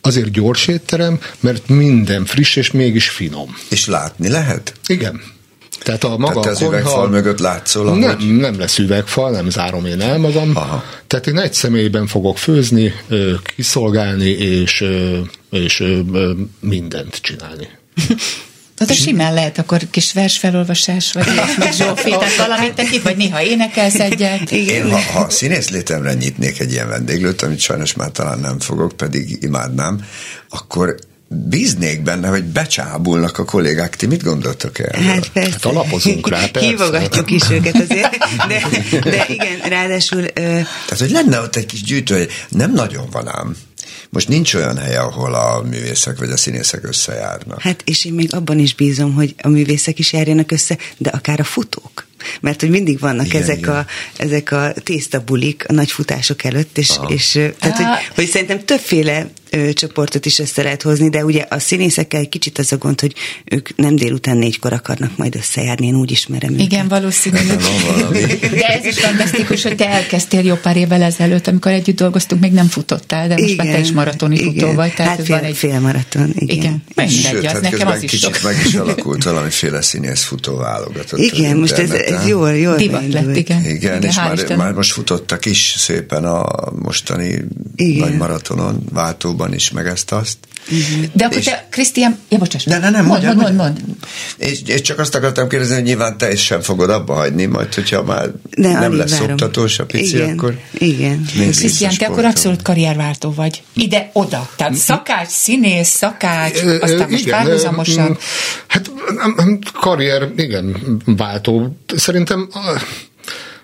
azért gyors étterem, mert minden friss és mégis finom. És látni lehet? Igen. Tehát a maga Tehát te az konyha... üvegfal mögött látszol, ahogy... Nem, nem lesz üvegfal, nem zárom én el magam. Aha. Tehát én egy személyben fogok főzni, kiszolgálni, és, és mindent csinálni. Az a simán lehet akkor kis versfelolvasás, vagy ilyesmi Zsófi, tehát valamit tekint, vagy néha énekelsz egyet. Én, ha, ha színész létemre nyitnék egy ilyen vendéglőt, amit sajnos már talán nem fogok, pedig imádnám, akkor bíznék benne, hogy becsábulnak a kollégák. Ti mit gondoltok el? Hát persze. Hát alapozunk rá, persze. Hívogatjuk is őket azért. De, de igen, ráadásul... Ö, Tehát, hogy lenne ott egy kis gyűjtő, hogy nem nagyon van ám. Most nincs olyan hely, ahol a művészek vagy a színészek összejárnak. Hát és én még abban is bízom, hogy a művészek is járjanak össze, de akár a futók. Mert hogy mindig vannak Igen, ezek, igen. a, ezek a tésztabulik a nagy futások előtt, és, Aha. és tehát, hogy, hogy szerintem többféle ö, csoportot is össze lehet hozni, de ugye a színészekkel egy kicsit az a gond, hogy ők nem délután négykor akarnak majd összejárni, én úgy ismerem őket. Igen, valószínűleg. De ez is fantasztikus, hogy te elkezdtél jó pár évvel ezelőtt, amikor együtt dolgoztunk, még nem futottál, de most már te is maratoni igen. futó vagy. Tehát hát ez fél, van egy... fél maraton, igen. Igen, mindegy, Sőt, az hát nekem az is kicsit sok. meg is alakult valamiféle színész futó válogatott. Igen, most ez, ez jól, jól Divat lett, beindult. igen. Igen, és már, már most futottak is szépen a mostani Igen. nagy maratonon, váltóban is, meg ezt-azt. De akkor És- te, Krisztián, ja, bocsáss. De ne, nem, mond, mondjad, mond, mond, mond. És, és csak azt akartam kérdezni, hogy nyilván te is sem fogod abba hagyni, majd hogyha már De nem lesz várom. oktatós a pici, igen, akkor Igen. Krisztián, te akkor abszolút karrierváltó vagy. Ide-oda. Tehát szakács, színész, szakács, aztán most párhuzamosan. Hát karrier, igen, váltó. Szerintem a-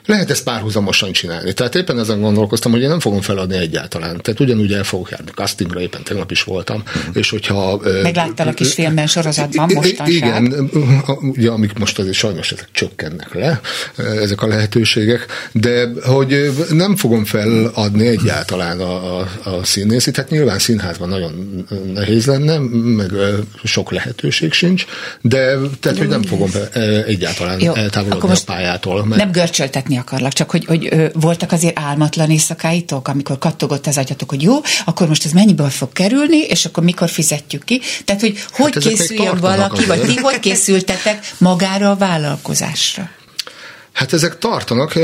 lehet ezt párhuzamosan csinálni. Tehát éppen ezen gondolkoztam, hogy én nem fogom feladni egyáltalán. Tehát ugyanúgy el fogok járni castingra, éppen tegnap is voltam, és hogyha... ö, Megláttalak is filmben, sorozatban, mostanság. Igen, ugye, amik most azért sajnos ezek csökkennek le, ezek a lehetőségek, de hogy nem fogom feladni egyáltalán a, a, a színészit, hát nyilván színházban nagyon nehéz lenne, meg sok lehetőség sincs, de tehát, hogy nem fogom egyáltalán Jó, eltávolodni a pályától. Mert Nem görcsöltetni akarlak, csak hogy, hogy ö, voltak azért álmatlan éjszakáitok, amikor kattogott az agyatok, hogy jó, akkor most ez mennyiből fog kerülni, és akkor mikor fizetjük ki. Tehát, hogy hogy még készüljön valaki, vagy ti hogy készültetek magára a vállalkozásra? Hát ezek tartanak,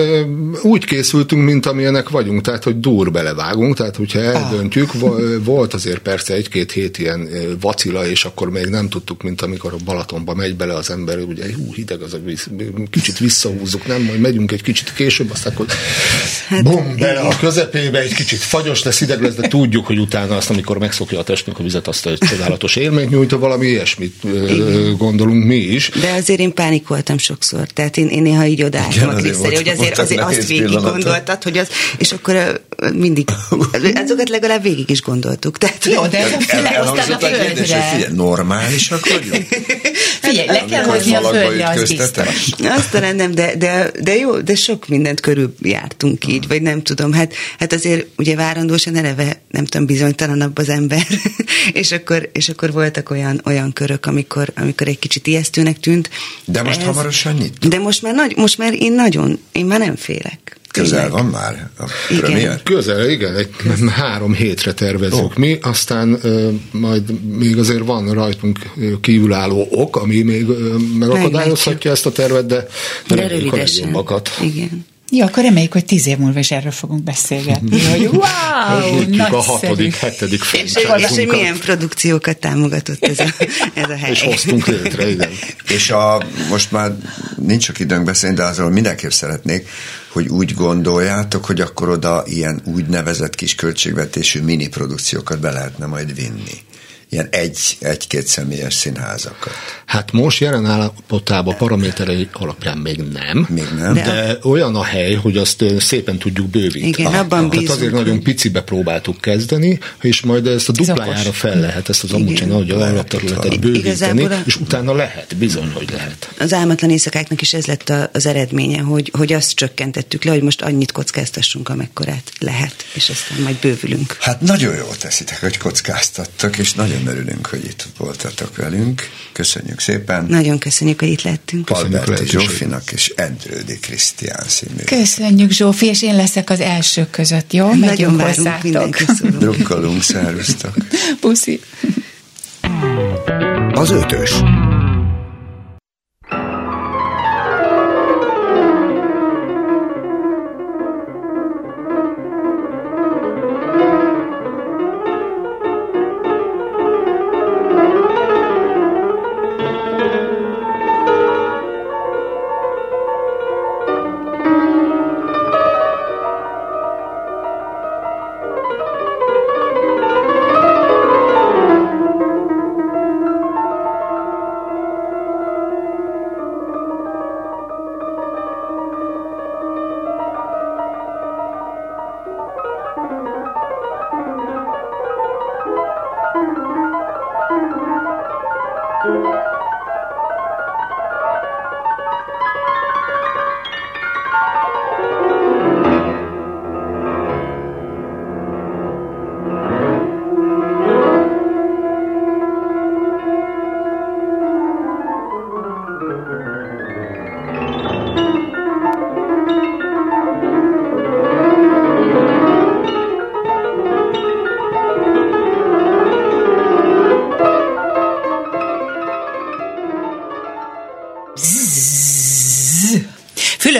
úgy készültünk, mint amilyenek vagyunk, tehát hogy dur belevágunk, tehát hogyha eldöntjük, vo- volt azért persze egy-két hét ilyen vacila, és akkor még nem tudtuk, mint amikor a Balatonba megy bele az ember, ugye hú, hideg az a víz, kicsit visszahúzzuk, nem, majd megyünk egy kicsit később, aztán akkor bum, bele a közepébe, egy kicsit fagyos lesz, hideg lesz, de tudjuk, hogy utána azt, amikor megszokja a testünk a vizet, azt egy csodálatos élményt nyújt, valami ilyesmit ö, gondolunk mi is. De azért én pánikoltam sokszor, tehát én, én néha így odaálltam Igen, a azért Krisztelé, hogy azért, azért azt végig gondoltad, hogy az, és akkor mindig, azokat legalább végig is gondoltuk. Tehát, Jó, de ez a El, a elhangzott a kérdés, hogy földre. figyelj, normálisak vagyunk? Figyelj, le kell hozni a földre, az biztos. Azt talán nem, de, de, de jó, de sok mindent körül jártunk így, vagy nem tudom. Hát, hát azért ugye várandósan eleve, nem tudom, bizonytalanabb az ember, és akkor, és akkor voltak olyan, olyan körök, amikor, amikor egy kicsit ijesztőnek tűnt. De most hamarosan nyit? De most már, nagy, most már én nagyon, én már nem félek. Közel Tényleg. van már a Igen. premier? Közel, igen, egy három hétre tervezzük Ó. mi, aztán ö, majd még azért van rajtunk kívülálló ok, ami még ö, megakadályozhatja ezt a tervet, de, de De reméljük a rövidesen. Igen. Jó, akkor reméljük, hogy tíz év múlva is erről fogunk beszélgetni. Hogy wow, Nyitjuk a nagyszerű. hatodik, hetedik És, hogy milyen produkciókat támogatott ez a, ez a hely. és hoztunk létre, igen. És a, most már nincs sok időnk beszélni, de azról mindenképp szeretnék, hogy úgy gondoljátok, hogy akkor oda ilyen úgynevezett kis költségvetésű mini produkciókat be lehetne majd vinni. Ilyen egy, egy-két személyes színházakat. Hát most jelen állapotában paraméterei alapján még nem. Még nem? De, de olyan a hely, hogy azt ö, szépen tudjuk bővíteni. Igen, abban Tehát bízunk, azért nagyon picibe próbáltuk kezdeni, és majd ezt a duplájára fel lehet, ezt az amúgy nagy alapterületet bővíteni, a- és utána lehet, bizony, hogy lehet. Az álmatlan éjszakáknak is ez lett a- az eredménye, hogy, hogy azt csökkentettük le, hogy most annyit kockáztassunk, amekkorát lehet, és aztán majd bővülünk. Hát nagyon jól teszitek, hogy kockáztattak, és nagyon örülünk, hogy itt voltatok velünk. Köszönjük szépen. Nagyon köszönjük, hogy itt lettünk. Köszönjük a Alberti lehetőséget. Zsófinak és Endrődi Krisztián színű. Köszönjük, Zsófi, és én leszek az elsők között, jó? Nagyon Megyünk várunk hozzátok. mindenki szólunk. Drukkolunk, szervusztok. Puszi. Az ötös.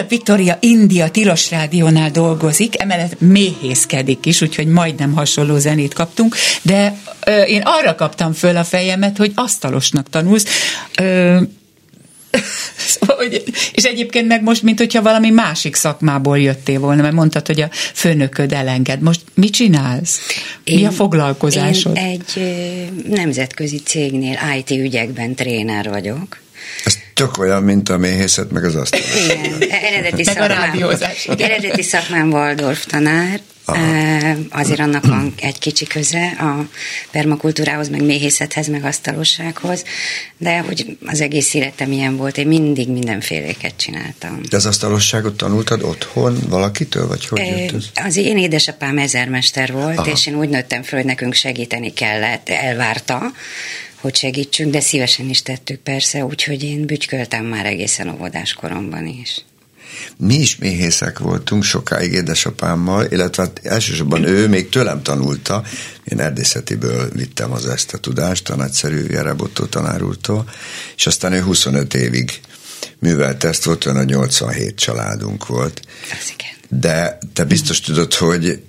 Fülöp Viktória India Tilos Rádiónál dolgozik, emellett méhészkedik is, úgyhogy majdnem hasonló zenét kaptunk, de ö, én arra kaptam föl a fejemet, hogy asztalosnak tanulsz. Ö, Szóval, hogy, és egyébként meg most, mint hogyha valami másik szakmából jöttél volna, mert mondtad, hogy a főnököd elenged. Most mit csinálsz? Én, Mi a foglalkozásod? Én egy nemzetközi cégnél IT ügyekben tréner vagyok. Ez tök olyan, mint a méhészet, meg az asztal. Igen, eredeti szakmám, eredeti szakmám Waldorf tanár, Aha. Azért annak van egy kicsi köze a permakultúrához, meg méhészethez, meg asztalossághoz, de hogy az egész életem ilyen volt, én mindig mindenféléket csináltam. De az asztalosságot tanultad otthon valakitől, vagy hogy jött ez? Az én édesapám ezermester volt, Aha. és én úgy nőttem föl, hogy nekünk segíteni kellett, elvárta, hogy segítsünk, de szívesen is tettük persze, úgyhogy én bütyköltem már egészen óvodás koromban is. Mi is méhészek voltunk sokáig édesapámmal, illetve hát elsősorban ő még tőlem tanulta, én erdészetiből vittem az ezt a tudást, a nagyszerű Jerebotó tanárultól, és aztán ő 25 évig művelt ezt, volt olyan a 87 családunk volt. De te biztos tudod, hogy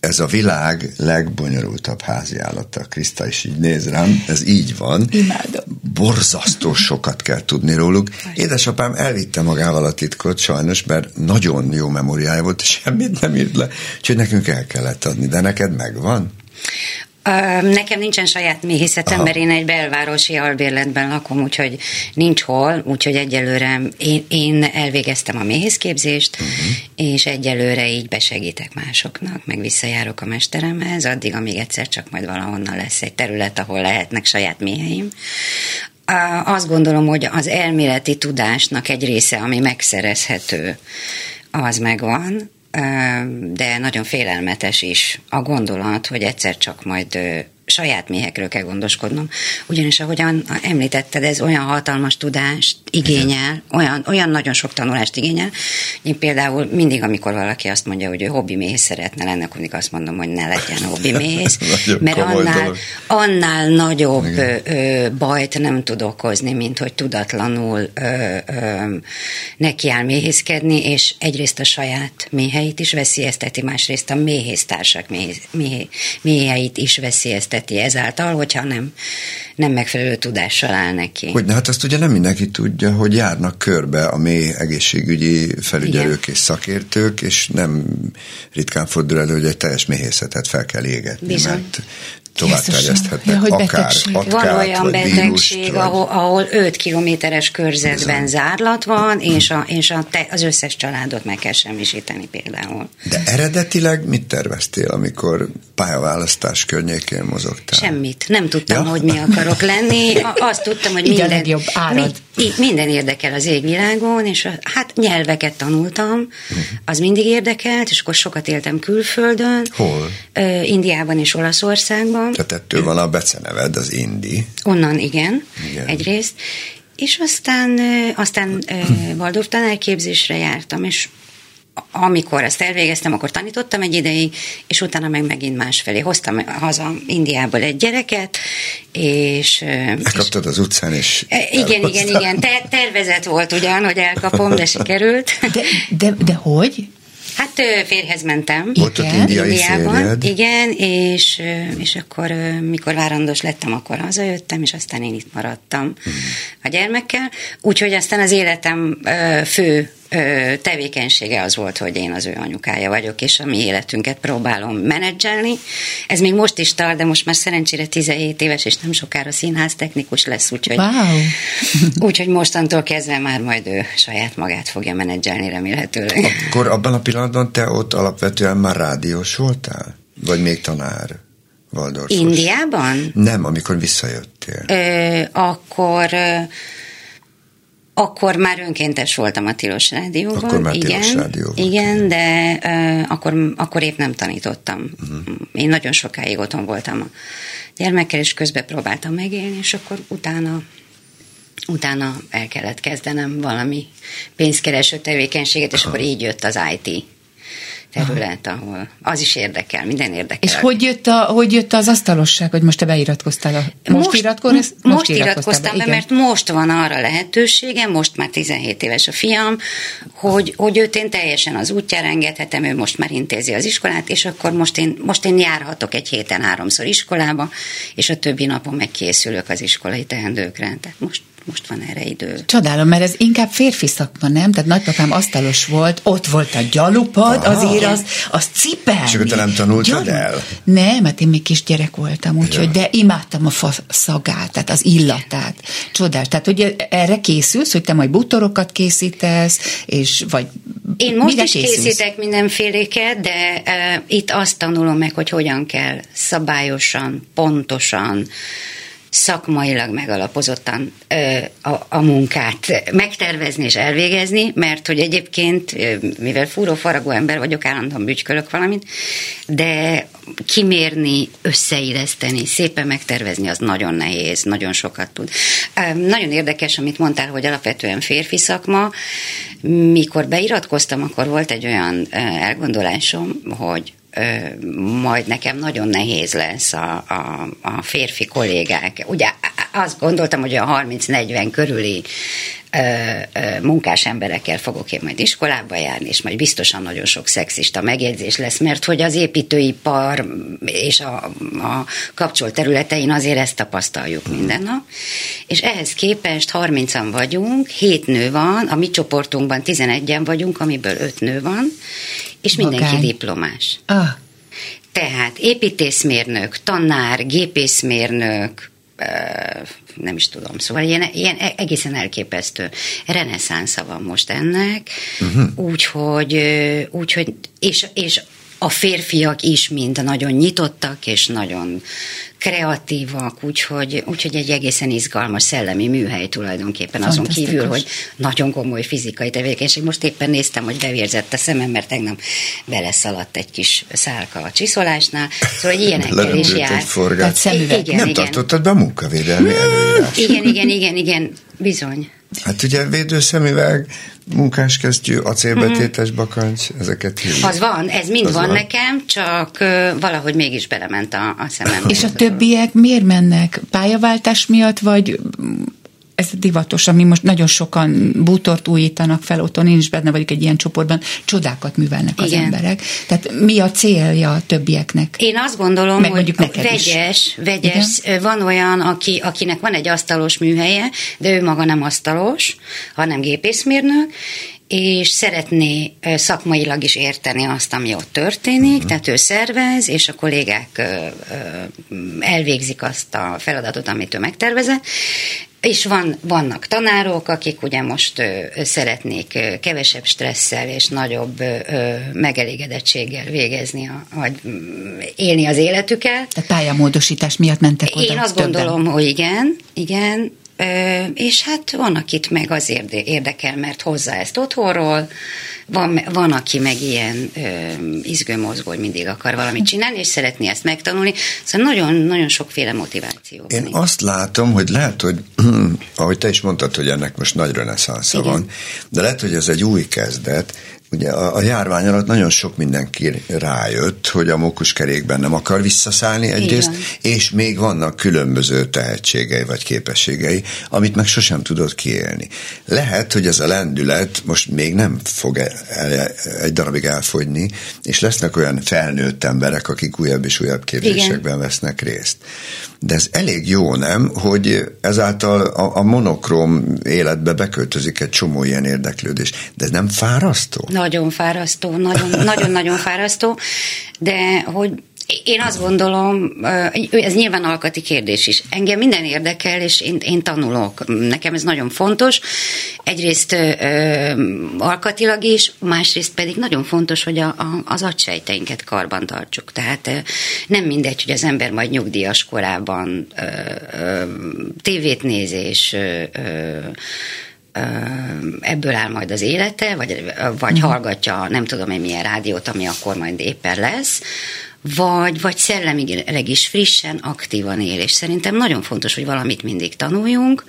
ez a világ legbonyolultabb háziállata. Kriszta is így néz rám, ez így van. Imádom. Borzasztó sokat kell tudni róluk. Édesapám elvitte magával a titkot sajnos, mert nagyon jó memóriája volt, és semmit nem írt le. Úgyhogy nekünk el kellett adni, de neked megvan? Nekem nincsen saját méhészetem, Aha. mert én egy belvárosi albérletben lakom, úgyhogy nincs hol, úgyhogy egyelőre én, én elvégeztem a méhészképzést, uh-huh. és egyelőre így besegítek másoknak, meg visszajárok a mesteremhez, addig, amíg egyszer csak majd valahonnan lesz egy terület, ahol lehetnek saját méheim. Azt gondolom, hogy az elméleti tudásnak egy része, ami megszerezhető, az megvan, de nagyon félelmetes is a gondolat, hogy egyszer csak majd saját méhekről kell gondoskodnom. Ugyanis, ahogyan említetted, ez olyan hatalmas tudást igényel, olyan, olyan nagyon sok tanulást igényel. Én például mindig, amikor valaki azt mondja, hogy ő hobbi méhész szeretne lenni, akkor mindig azt mondom, hogy ne legyen hobbi méhész, mert annál, annál nagyobb ö, bajt nem tud okozni, mint hogy tudatlanul ö, ö, nekiáll méhészkedni, és egyrészt a saját méheit is veszélyezteti, másrészt a méhésztársak méh, méheit is veszélyezteti megszünteti ezáltal, hogyha nem, nem megfelelő tudással áll neki. Hogy, hát azt ugye nem mindenki tudja, hogy járnak körbe a mély egészségügyi felügyelők Igen. és szakértők, és nem ritkán fordul elő, hogy egy teljes méhészetet fel kell égetni, Bizony. mert tovább terjeszthetnek ja, akár atkát, Van olyan betegség, vírust, ahol, ahol 5 kilométeres körzetben Bizony. zárlat van, és, a, és a te, az összes családot meg kell semmisíteni például. De eredetileg mit terveztél, amikor pályaválasztás környékén mozogtál? Semmit. Nem tudtam, ja? hogy mi akarok lenni. Azt tudtam, hogy minden, legjobb árad. Mi, minden érdekel az égvilágon, és hát nyelveket tanultam, az mindig érdekelt, és akkor sokat éltem külföldön. Hol? Indiában és Olaszországban. Tehát ettől van a beceneved, az Indi. Onnan, igen, igen. egyrészt. És aztán, aztán Waldorf tanárképzésre jártam, és amikor ezt elvégeztem, akkor tanítottam egy ideig, és utána meg megint másfelé. Hoztam haza Indiából egy gyereket, és... Elkaptad az utcán, és Igen, igen, igen. Ter- tervezet volt ugyan, hogy elkapom, de sikerült. De, de, de hogy? Hát férhez mentem. Volt ott indiai Indiában. Férjed. Igen, és, és akkor mikor várandós lettem, akkor hazajöttem, és aztán én itt maradtam hmm. a gyermekkel. Úgyhogy aztán az életem fő tevékenysége az volt, hogy én az ő anyukája vagyok, és a mi életünket próbálom menedzselni. Ez még most is tart, de most már szerencsére 17 éves, és nem sokára színház technikus lesz, úgyhogy, wow. úgyhogy mostantól kezdve már majd ő saját magát fogja menedzselni remélhetőleg. Akkor abban a pillanatban te ott alapvetően már rádiós voltál? Vagy még tanár? Waldorfos? Indiában? Nem, amikor visszajöttél. Ö, akkor... Ö, akkor már önkéntes voltam a Tilos Rádióban. Akkor már igen, Tilos Rádió volt. Igen, de uh, akkor, akkor épp nem tanítottam. Uh-huh. Én nagyon sokáig otthon voltam a gyermekkel, és közben próbáltam megélni, és akkor utána utána el kellett kezdenem valami pénzkereső tevékenységet, és Aha. akkor így jött az IT terület, ahol az is érdekel, minden érdekel. És hogy jött, a, hogy jött az asztalosság, hogy most te beiratkoztál? A, most, most, iratkoztál, most, most iratkoztam be, be mert most van arra lehetőségem, most már 17 éves a fiam, hogy, hogy őt én teljesen az útjára engedhetem, ő most már intézi az iskolát, és akkor most én, most én járhatok egy héten háromszor iskolába, és a többi napon megkészülök az iskolai teendőkre. Tehát most most van erre idő. Csodálom, mert ez inkább férfi szakma, nem? Tehát nagypapám asztalos volt, ott volt a gyalupad, Aha. azért az, az cipelni. És akkor te nem tanultad Gyalup. el? Nem, mert én még kisgyerek voltam, úgyhogy, de imádtam a fa szagát, tehát az illatát. Csodás. Tehát, hogy erre készülsz, hogy te majd butorokat készítesz, és vagy Én most is készülsz? készítek mindenféléket, de uh, itt azt tanulom meg, hogy hogyan kell szabályosan, pontosan, szakmailag megalapozottan a, a munkát megtervezni és elvégezni, mert hogy egyébként, mivel fúró faragó ember vagyok, állandóan bütykölök valamit, de kimérni, összeilleszteni, szépen megtervezni, az nagyon nehéz, nagyon sokat tud. Nagyon érdekes, amit mondtál, hogy alapvetően férfi szakma. Mikor beiratkoztam, akkor volt egy olyan elgondolásom, hogy majd nekem nagyon nehéz lesz a, a, a férfi kollégák. Ugye azt gondoltam, hogy a 30-40 körüli ö, ö, munkás emberekkel fogok én majd iskolába járni, és majd biztosan nagyon sok szexista megjegyzés lesz, mert hogy az építőipar és a, a kapcsolt területein azért ezt tapasztaljuk minden nap. És ehhez képest 30-an vagyunk, 7 nő van, a mi csoportunkban 11-en vagyunk, amiből 5 nő van, és mindenki Magány. diplomás. Ah. Tehát építészmérnök, tanár, gépészmérnök, nem is tudom, szóval ilyen, ilyen e- egészen elképesztő reneszánsza van most ennek, uh-huh. úgyhogy, úgyhogy és, és a férfiak is mind nagyon nyitottak, és nagyon kreatívak, úgyhogy, úgyhogy egy egészen izgalmas szellemi műhely tulajdonképpen azon kívül, hogy nagyon komoly fizikai tevékenység. Most éppen néztem, hogy bevérzett a szemem, mert tegnap beleszaladt egy kis szálka a csiszolásnál, szóval hogy ilyenekkel is jár. Tehát Igen, Nem igen. tartottad be a munkavédelmi előírás. Igen, igen, igen, igen, bizony. Hát ugye védőszemüveg, munkáskesztyű, acélbetétes bakancs, ezeket hívjuk. Az van, ez mind van, van nekem, csak uh, valahogy mégis belement a, a szemembe. És a többiek miért mennek? Pályaváltás miatt, vagy ez divatos, ami most nagyon sokan bútort újítanak fel, otthon én is benne vagyok egy ilyen csoportban, csodákat művelnek az Igen. emberek. Tehát mi a célja a többieknek? Én azt gondolom, Meg hogy vegyes, is. vegyes. Igen? Van olyan, aki, akinek van egy asztalos műhelye, de ő maga nem asztalos, hanem gépészmérnök, és szeretné szakmailag is érteni azt, ami ott történik, uh-huh. tehát ő szervez, és a kollégák elvégzik azt a feladatot, amit ő megtervezett, és van, vannak tanárok, akik ugye most szeretnék kevesebb stresszel és nagyobb megelégedettséggel végezni, a, vagy élni az életüket. Tehát pályamódosítás miatt mentek oda Én azt többen. gondolom, hogy igen, igen, és hát van, akit meg azért érdekel, mert hozza ezt otthonról, van, van aki meg ilyen ö, izgőmozgó, hogy mindig akar valamit csinálni, és szeretné ezt megtanulni. Szóval nagyon, nagyon sokféle motiváció. Én van. azt látom, hogy lehet, hogy ahogy te is mondtad, hogy ennek most nagy reneszánsza van, de lehet, hogy ez egy új kezdet, Ugye a, a járvány alatt nagyon sok mindenki rájött, hogy a mókuskerékben nem akar visszaszállni egyrészt, és még vannak különböző tehetségei vagy képességei, amit meg sosem tudott kiélni. Lehet, hogy ez a lendület most még nem fog el, el, egy darabig elfogyni, és lesznek olyan felnőtt emberek, akik újabb és újabb képzésekben Igen. vesznek részt. De ez elég jó, nem, hogy ezáltal a, a monokrom életbe beköltözik egy csomó ilyen érdeklődés. De ez nem fárasztó? Nagyon fárasztó, nagyon-nagyon fárasztó, de hogy én azt gondolom, ez nyilván alkati kérdés is. Engem minden érdekel, és én, én tanulok. Nekem ez nagyon fontos. Egyrészt ö, alkatilag is, másrészt pedig nagyon fontos, hogy a, a, az agysejteinket karban tartsuk. Tehát ö, nem mindegy, hogy az ember majd nyugdíjas korában ö, ö, tévét néz, és ö, ö, ebből áll majd az élete, vagy, vagy uh-huh. hallgatja nem tudom én milyen rádiót, ami akkor majd éppen lesz, vagy, vagy szellemileg is frissen, aktívan él, és szerintem nagyon fontos, hogy valamit mindig tanuljunk.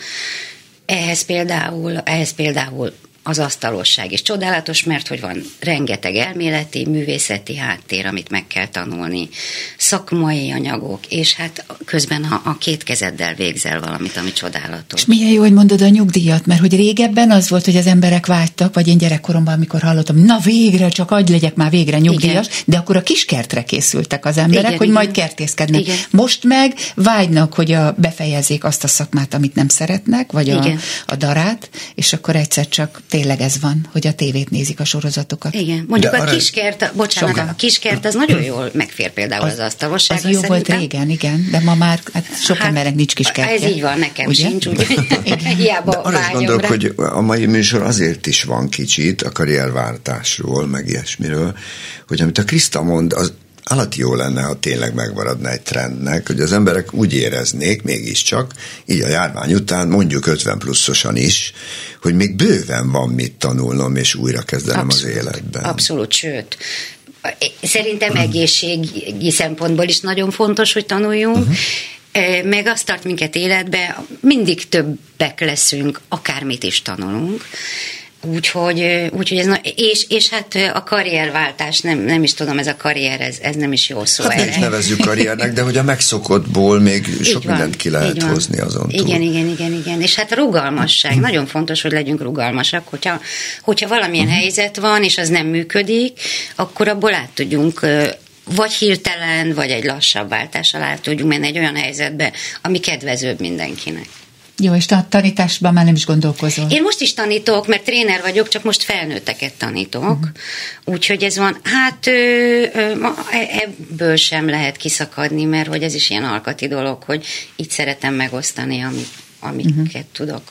Ehhez például, ehhez például az asztalosság is csodálatos, mert hogy van rengeteg elméleti, művészeti háttér, amit meg kell tanulni, szakmai anyagok, és hát közben a, a két kezeddel végzel valamit, ami csodálatos. És milyen jó, hogy mondod a nyugdíjat, mert hogy régebben az volt, hogy az emberek vágytak, vagy én gyerekkoromban, amikor hallottam, na végre, csak adj legyek már végre nyugdíjas, igen. de akkor a kiskertre készültek az emberek, igen, hogy igen. majd kertészkednek. Igen. Most meg vágynak, hogy a, befejezzék azt a szakmát, amit nem szeretnek, vagy a, a darát, és akkor egyszer csak tényleg ez van, hogy a tévét nézik a sorozatokat. Igen, mondjuk De a arra... kiskert, bocsánat, sokan. a kiskert az nagyon jól megfér például az, az asztalosság. Az jó szerintem. volt régen, igen, de ma már hát sok hát, emberek nincs kiskertje. Ez így van, nekem ugye? sincs, úgy hiába De arra is gondolok, hogy a mai műsor azért is van kicsit a karrierváltásról, meg ilyesmiről, hogy amit a Kriszta mond, az Állat jó lenne, ha tényleg megmaradna egy trendnek, hogy az emberek úgy éreznék mégiscsak, így a járvány után, mondjuk 50 pluszosan is, hogy még bőven van mit tanulnom, és újra kezdenem abszolút, az életben. Abszolút, sőt, szerintem egészségi szempontból is nagyon fontos, hogy tanuljunk, uh-huh. meg azt tart minket életbe, mindig többek leszünk, akármit is tanulunk, Úgyhogy, úgyhogy ez, és, és hát a karrierváltás, nem, nem is tudom, ez a karrier, ez, ez nem is jó szó hát erre. nevezzük karriernek, de hogy a megszokottból még így sok van, mindent ki lehet hozni azon túl. Igen, igen, igen, igen. És hát a rugalmasság, hmm. nagyon fontos, hogy legyünk rugalmasak. Hogyha, hogyha valamilyen hmm. helyzet van, és az nem működik, akkor abból át tudjunk vagy hirtelen, vagy egy lassabb váltás alá tudjunk menni egy olyan helyzetbe, ami kedvezőbb mindenkinek. Jó, és a tanításban már nem is gondolkozol? Én most is tanítok, mert tréner vagyok, csak most felnőtteket tanítok. Uh-huh. Úgyhogy ez van. Hát ö, ö, e, ebből sem lehet kiszakadni, mert hogy ez is ilyen alkati dolog, hogy így szeretem megosztani, amit, amiket uh-huh. tudok.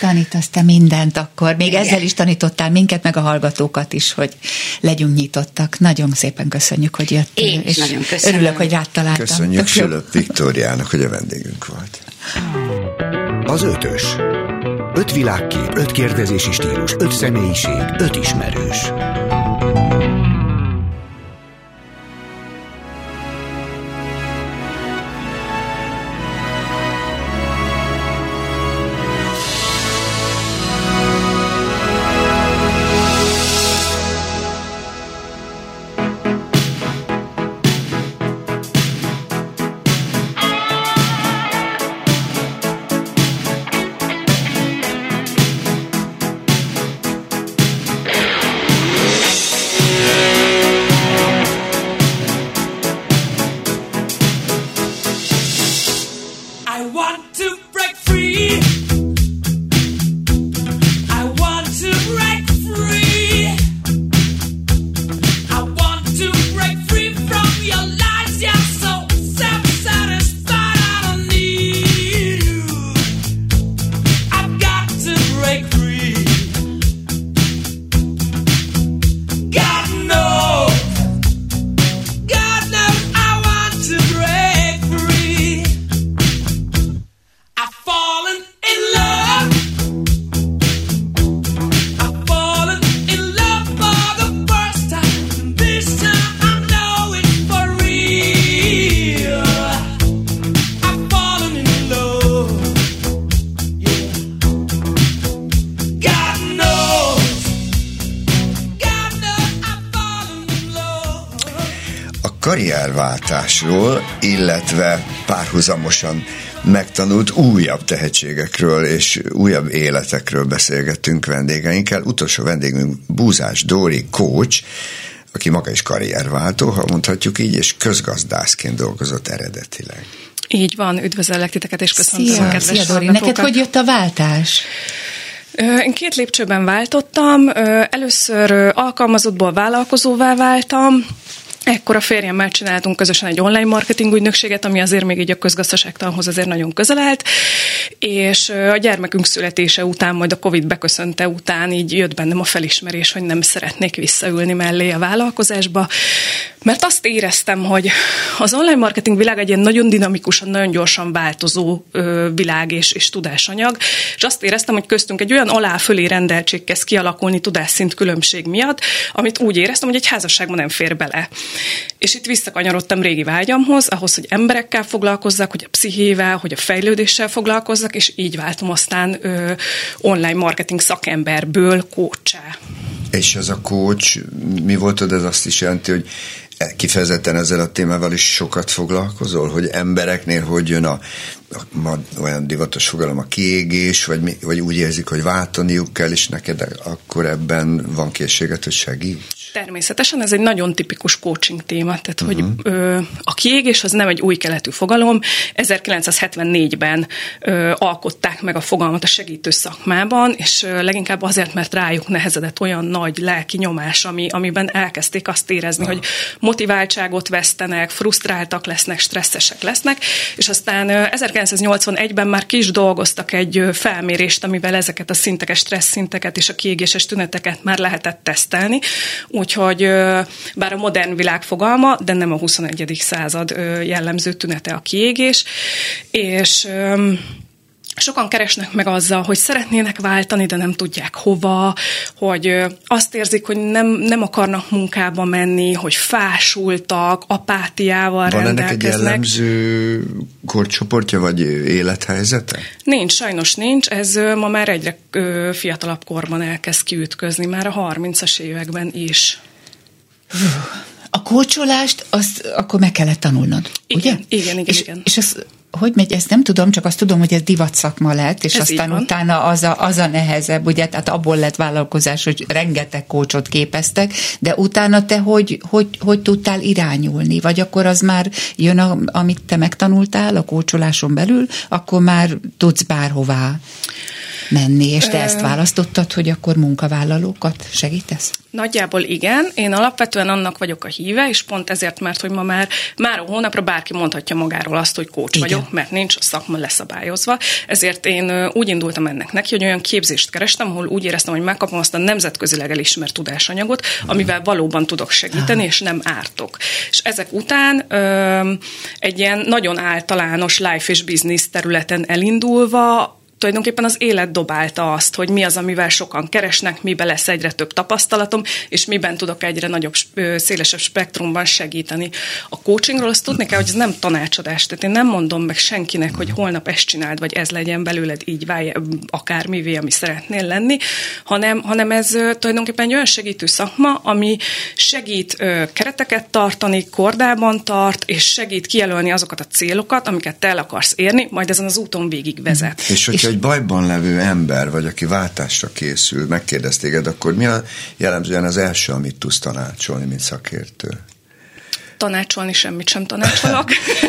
Tanítasz te mindent akkor. Még Igen. ezzel is tanítottál minket, meg a hallgatókat is, hogy legyünk nyitottak. Nagyon szépen köszönjük, hogy jöttél. Én és nagyon köszönöm. Örülök, hogy rád találtam. Köszönjük Sülöp Viktóriának, hogy a vendégünk volt. Az ötös. Öt világkép, öt kérdezési stílus, öt személyiség, öt ismerős. Párhuzamosan megtanult újabb tehetségekről és újabb életekről beszélgettünk vendégeinkkel. Utolsó vendégünk Búzás Dóri, coach, aki maga is karrierváltó, ha mondhatjuk így, és közgazdászként dolgozott eredetileg. Így van, üdvözöllek titeket, és köszöntöm Szia, a kedves Szia, Dori. Neked hogy jött a váltás? Én két lépcsőben váltottam. Először alkalmazottból vállalkozóvá váltam, Ekkor a férjemmel csináltunk közösen egy online marketing ügynökséget, ami azért még így a közgazdaságtanhoz azért nagyon közel állt, és a gyermekünk születése után, majd a Covid beköszönte után így jött bennem a felismerés, hogy nem szeretnék visszaülni mellé a vállalkozásba, mert azt éreztem, hogy az online marketing világ egy ilyen nagyon dinamikusan, nagyon gyorsan változó világ és, és tudásanyag, és azt éreztem, hogy köztünk egy olyan alá-fölé rendeltség kezd kialakulni tudásszint különbség miatt, amit úgy éreztem, hogy egy házasságban nem fér bele. És itt visszakanyarodtam régi vágyamhoz, ahhoz, hogy emberekkel foglalkozzak, hogy a pszichével, hogy a fejlődéssel foglalkozzak, és így váltam aztán ö, online marketing szakemberből coachá. És ez a coach, mi volt, ez azt is jelenti, hogy kifejezetten ezzel a témával is sokat foglalkozol, hogy embereknél hogy jön a, a, a olyan divatos fogalom a kiégés, vagy, mi, vagy úgy érzik, hogy váltaniuk kell, és neked akkor ebben van készséget, hogy segíts? Természetesen ez egy nagyon tipikus coaching téma, tehát uh-huh. hogy ö, a kiégés az nem egy új keletű fogalom. 1974-ben ö, alkották meg a fogalmat a segítő szakmában, és ö, leginkább azért, mert rájuk nehezedett olyan nagy lelki nyomás, ami, amiben elkezdték azt érezni, uh-huh. hogy motiváltságot vesztenek, frusztráltak lesznek, stresszesek lesznek, és aztán ö, 1981-ben már kis dolgoztak egy felmérést, amivel ezeket a szinteket, stressz szinteket és a kiégéses tüneteket már lehetett tesztelni Úgyhogy bár a modern világ fogalma, de nem a 21. század jellemző tünete a kiégés, és sokan keresnek meg azzal, hogy szeretnének váltani, de nem tudják hova, hogy azt érzik, hogy nem, nem akarnak munkába menni, hogy fásultak, apátiával Van rendelkeznek. ennek egy jellemző korcsoportja, vagy élethelyzete? Nincs, sajnos nincs. Ez ma már egyre fiatalabb korban elkezd kiütközni, már a 30-as években is. A kócsolást azt akkor meg kellett tanulnod, igen, ugye? Igen, igen, és, igen. És az, hogy megy, ezt nem tudom, csak azt tudom, hogy ez divat szakma lett, és Ez aztán utána az a, az a nehezebb, ugye, tehát abból lett vállalkozás, hogy rengeteg kócsot képeztek, de utána te hogy, hogy, hogy tudtál irányulni, vagy akkor az már jön, a, amit te megtanultál a kócsoláson belül, akkor már tudsz bárhová menni, és te ezt választottad, hogy akkor munkavállalókat segítesz? Nagyjából igen. Én alapvetően annak vagyok a híve, és pont ezért, mert hogy ma már, már a hónapra bárki mondhatja magáról azt, hogy kócs Igen. vagyok, mert nincs a szakma leszabályozva. Ezért én úgy indultam ennek neki, hogy olyan képzést kerestem, ahol úgy éreztem, hogy megkapom azt a nemzetközileg elismert tudásanyagot, amivel valóban tudok segíteni, és nem ártok. És ezek után egy ilyen nagyon általános life és business területen elindulva tulajdonképpen az élet dobálta azt, hogy mi az, amivel sokan keresnek, miben lesz egyre több tapasztalatom, és miben tudok egyre nagyobb, szélesebb spektrumban segíteni. A coachingról azt tudni kell, hogy ez nem tanácsadás, tehát én nem mondom meg senkinek, hogy holnap ezt csináld, vagy ez legyen belőled, így válj akármivé, ami szeretnél lenni, hanem, hanem ez tulajdonképpen egy olyan segítő szakma, ami segít kereteket tartani, kordában tart, és segít kijelölni azokat a célokat, amiket te el akarsz érni, majd ezen az úton végig vezet. És hogyha egy bajban levő ember, vagy aki váltásra készül, megkérdez téged, akkor mi a jellemzően az első, amit tudsz tanácsolni, mint szakértő? Tanácsolni semmit sem tanácsolok.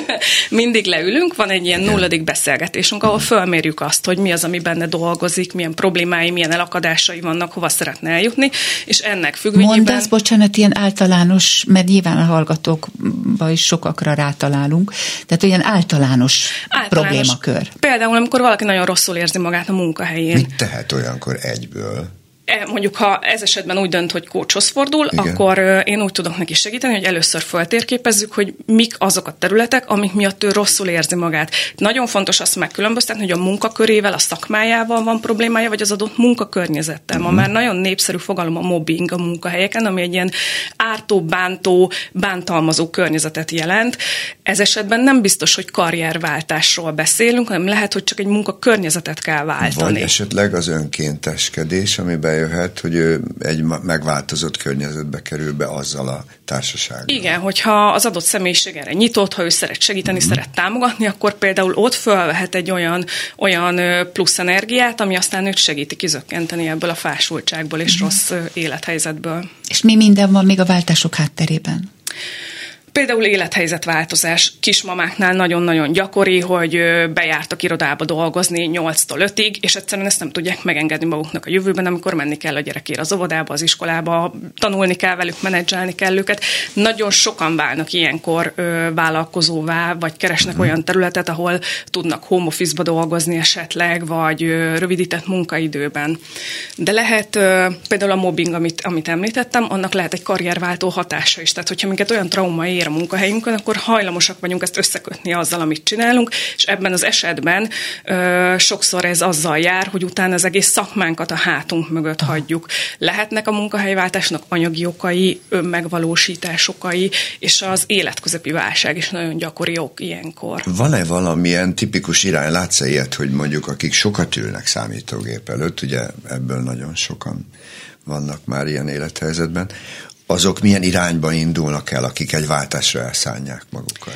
Mindig leülünk, van egy ilyen nulladik beszélgetésünk, ahol fölmérjük azt, hogy mi az, ami benne dolgozik, milyen problémái, milyen elakadásai vannak, hova szeretne eljutni, és ennek függvényében... Mondasz, bocsánat, ilyen általános, mert nyilván a hallgatókba is sokakra rátalálunk, tehát olyan általános, Általános. problémakör. Például, amikor valaki nagyon rosszul érzi magát a munkahelyén. Mit tehet olyankor egyből? E, mondjuk ha ez esetben úgy dönt, hogy kócshoz fordul, Igen. Akkor én úgy tudok neki segíteni, hogy először föltérképezzük, hogy mik azok a területek, amik miatt ő rosszul érzi magát. Nagyon fontos azt megkülönböztetni, hogy a munkakörével, a szakmájával van problémája, vagy az adott munkakörnyezettel. Ma már nagyon népszerű fogalom a mobbing a munkahelyeken, ami egy ilyen ártó, bántó, bántalmazó környezetet jelent. Ez esetben nem biztos, hogy karrierváltásról beszélünk, hanem lehet, hogy csak egy munkakörnyezetet kell váltani. Vagy esetleg az önkénteskedés, bejöhet, hogy ő egy megváltozott környezetbe kerül be azzal a társasággal. Igen, hogyha az adott személyiség erre nyitott, ha ő szeret segíteni, Mhm. mm. szeret támogatni, akkor például ott fölvehet egy olyan, olyan plusz energiát, ami aztán őt segíti kizökkenteni ebből a fásultságból és Mhm. rossz élethelyzetből. És mi minden van még a váltások hátterében? Például élethelyzetváltozás. Kismamáknál nagyon-nagyon gyakori, hogy bejártak irodába dolgozni 8-tól 5-ig, és egyszerűen ezt nem tudják megengedni maguknak a jövőben, amikor menni kell a gyerekért az óvodába, az iskolába, tanulni kell velük, menedzselni kell őket. Nagyon sokan válnak ilyenkor ö, vállalkozóvá, vagy keresnek olyan területet, ahol tudnak home office-ba dolgozni esetleg, vagy ö, rövidített munkaidőben. De lehet ö, például a mobbing, amit, amit említettem, annak lehet egy karrierváltó hatása is. Tehát, hogyha minket olyan trauma ér, a munkahelyünkön, akkor hajlamosak vagyunk ezt összekötni azzal, amit csinálunk, és ebben az esetben ö, sokszor ez azzal jár, hogy utána az egész szakmánkat a hátunk mögött hagyjuk. Lehetnek a munkahelyváltásnak anyagi okai, önmegvalósítás okai, és az életközepi válság is nagyon gyakori ok ilyenkor. Van-e valamilyen tipikus irány, látsz ilyet, hogy mondjuk akik sokat ülnek számítógép előtt, ugye ebből nagyon sokan vannak már ilyen élethelyzetben, azok milyen irányba indulnak el, akik egy váltásra elszánják magukat?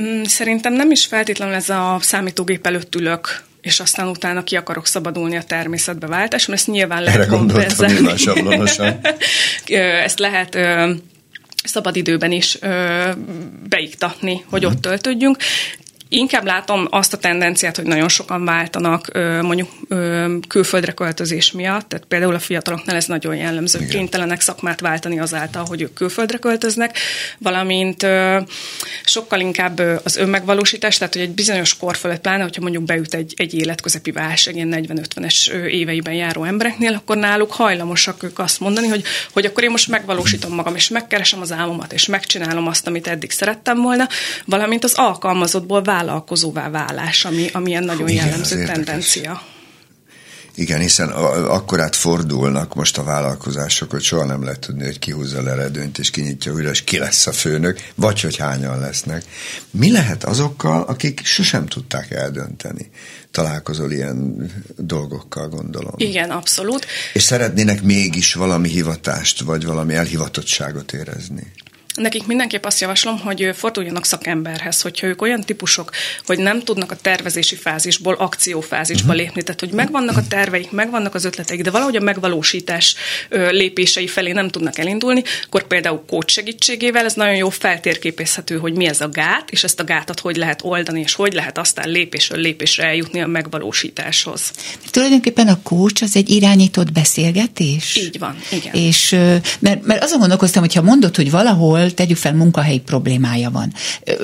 Mm, szerintem nem is feltétlenül ez a számítógép előtt ülök, és aztán utána ki akarok szabadulni a természetbe váltás, mert ezt nyilván lehet kompenzálni. ezt lehet szabadidőben is ö, beiktatni, hogy ott töltődjünk. Inkább látom azt a tendenciát, hogy nagyon sokan váltanak mondjuk külföldre költözés miatt, tehát például a fiataloknál ez nagyon jellemző, Igen. kénytelenek szakmát váltani azáltal, hogy ők külföldre költöznek, valamint sokkal inkább az önmegvalósítás, tehát hogy egy bizonyos kor fölött, pláne, hogyha mondjuk beüt egy, egy életközepi válság, ilyen 40-50-es éveiben járó embereknél, akkor náluk hajlamosak ők azt mondani, hogy, hogy akkor én most megvalósítom magam, és megkeresem az álmomat, és megcsinálom azt, amit eddig szerettem volna, valamint az alkalmazottból vállalkozóvá válás, ami, ami ilyen nagyon Igen, jellemző tendencia. Igen, hiszen akkorát fordulnak most a vállalkozások, hogy soha nem lehet tudni, hogy ki húzza le eredőnyt, és kinyitja újra, és ki lesz a főnök, vagy hogy hányan lesznek. Mi lehet azokkal, akik sosem tudták eldönteni? Találkozol ilyen dolgokkal, gondolom. Igen, abszolút. És szeretnének mégis valami hivatást, vagy valami elhivatottságot érezni? Nekik mindenképp azt javaslom, hogy forduljanak szakemberhez, hogyha ők olyan típusok, hogy nem tudnak a tervezési fázisból akciófázisba uh-huh. lépni, tehát hogy megvannak a terveik, megvannak az ötleteik, de valahogy a megvalósítás lépései felé nem tudnak elindulni, akkor például coach segítségével ez nagyon jó feltérképezhető, hogy mi ez a gát, és ezt a gátat hogy lehet oldani, és hogy lehet aztán lépésről lépésre eljutni a megvalósításhoz. Tulajdonképpen a coach az egy irányított beszélgetés? Így van, igen. És mert, mert azon gondolkoztam, hogyha mondod, hogy valahol ahol tegyük fel munkahelyi problémája van.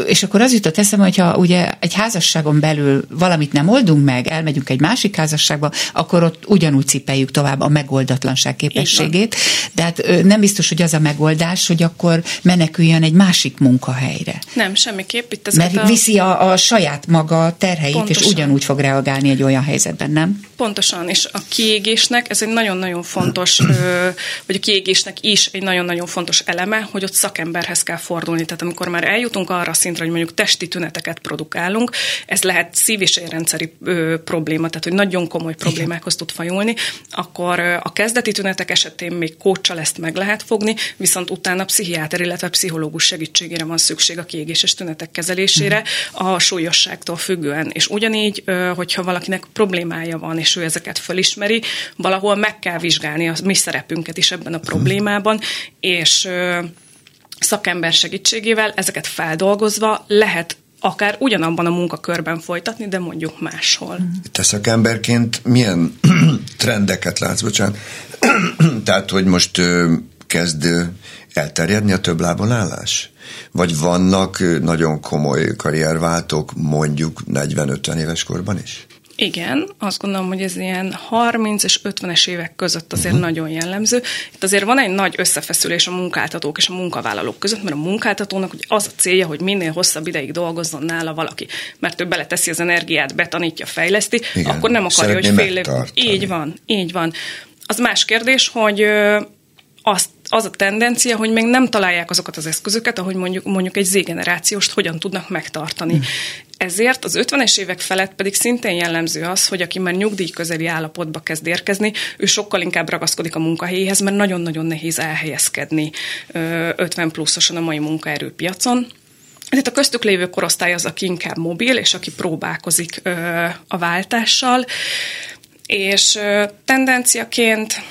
És akkor az jutott eszembe, hogyha ugye egy házasságon belül valamit nem oldunk meg, elmegyünk egy másik házasságba, akkor ott ugyanúgy cipeljük tovább a megoldatlanság képességét. De hát nem biztos, hogy az a megoldás, hogy akkor meneküljön egy másik munkahelyre. Nem, semmiképp. Itt Mert a... viszi a, a saját maga terheit, Pontosan. és ugyanúgy fog reagálni egy olyan helyzetben, nem? Pontosan, és a kiégésnek ez egy nagyon-nagyon fontos, vagy a kiégésnek is egy nagyon-nagyon fontos eleme, hogy ott szakember szakemberhez kell fordulni. Tehát amikor már eljutunk arra a szintre, hogy mondjuk testi tüneteket produkálunk, ez lehet szív- és érrendszeri ö, probléma, tehát hogy nagyon komoly problémákhoz tud fajulni, akkor ö, a kezdeti tünetek esetén még kócsal ezt meg lehet fogni, viszont utána pszichiáter, illetve pszichológus segítségére van szükség a kiégéses tünetek kezelésére a súlyosságtól függően. És ugyanígy, ö, hogyha valakinek problémája van, és ő ezeket fölismeri, valahol meg kell vizsgálni a mi szerepünket is ebben a problémában, és szakember segítségével ezeket feldolgozva lehet akár ugyanabban a munkakörben folytatni, de mondjuk máshol. Te szakemberként milyen trendeket látsz, bocsánat? Tehát, hogy most kezd elterjedni a több lábon állás? Vagy vannak nagyon komoly karrierváltók mondjuk 40-50 éves korban is? Igen, azt gondolom, hogy ez ilyen 30 és 50-es évek között azért uh-huh. nagyon jellemző. Itt azért van egy nagy összefeszülés a munkáltatók és a munkavállalók között, mert a munkáltatónak hogy az a célja, hogy minél hosszabb ideig dolgozzon nála valaki, mert ő beleteszi az energiát, betanítja, fejleszti, Igen, akkor nem akarja, hogy fél év. Így van, így van. Az más kérdés, hogy azt az a tendencia, hogy még nem találják azokat az eszközöket, ahogy mondjuk, mondjuk egy Z-generációst hogyan tudnak megtartani. Hmm. Ezért az 50-es évek felett pedig szintén jellemző az, hogy aki már nyugdíj közeli állapotba kezd érkezni, ő sokkal inkább ragaszkodik a munkahelyéhez, mert nagyon-nagyon nehéz elhelyezkedni 50 pluszosan a mai munkaerőpiacon. Tehát a köztük lévő korosztály az, aki inkább mobil, és aki próbálkozik a váltással, és tendenciaként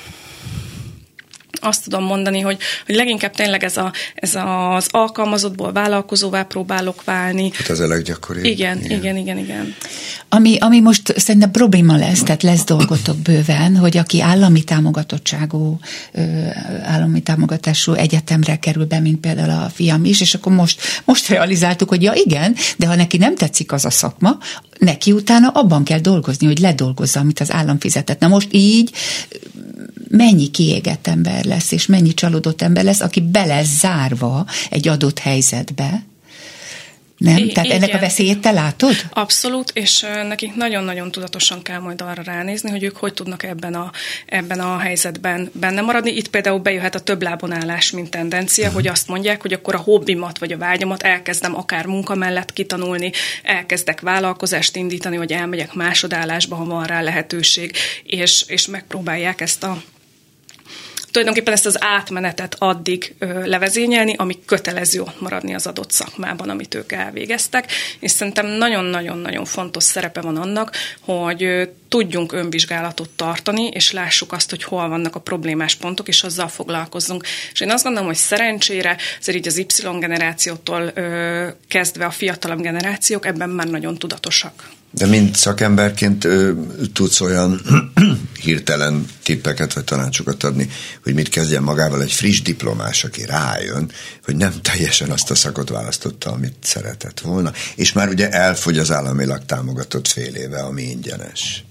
azt tudom mondani, hogy, hogy leginkább tényleg ez, a, ez az alkalmazottból vállalkozóvá próbálok válni. Hát ez a leggyakoribb. Igen, igen, igen, igen. igen. Ami, ami most szerintem probléma lesz, tehát lesz dolgotok bőven, hogy aki állami támogatottságú, állami támogatású egyetemre kerül be, mint például a fiam is, és akkor most, most realizáltuk, hogy ja igen, de ha neki nem tetszik az a szakma, neki utána abban kell dolgozni, hogy ledolgozza, amit az állam fizetett. Na most így mennyi kiégett ember lesz, és mennyi csalódott ember lesz, aki bele zárva egy adott helyzetbe, nem? I- Tehát ennek a igen. veszélyét te látod? Abszolút, és nekik nagyon-nagyon tudatosan kell majd arra ránézni, hogy ők hogy tudnak ebben a, ebben a helyzetben benne maradni. Itt például bejöhet a több lábon állás, mint tendencia, hogy azt mondják, hogy akkor a hobbimat vagy a vágyamat elkezdem akár munka mellett kitanulni, elkezdek vállalkozást indítani, vagy elmegyek másodállásba, ha van rá lehetőség, és, és megpróbálják ezt a tulajdonképpen ezt az átmenetet addig levezényelni, amíg kötelező ott maradni az adott szakmában, amit ők elvégeztek, és szerintem nagyon-nagyon-nagyon fontos szerepe van annak, hogy tudjunk önvizsgálatot tartani, és lássuk azt, hogy hol vannak a problémás pontok, és azzal foglalkozzunk. És én azt gondolom, hogy szerencsére, azért így az Y generációtól ö, kezdve a fiatalabb generációk ebben már nagyon tudatosak. De mint szakemberként ö, tudsz olyan hirtelen tippeket vagy tanácsokat adni, hogy mit kezdjen magával egy friss diplomás, aki rájön, hogy nem teljesen azt a szakot választotta, amit szeretett volna, és már ugye elfogy az államilag támogatott fél éve, ami ingyenes.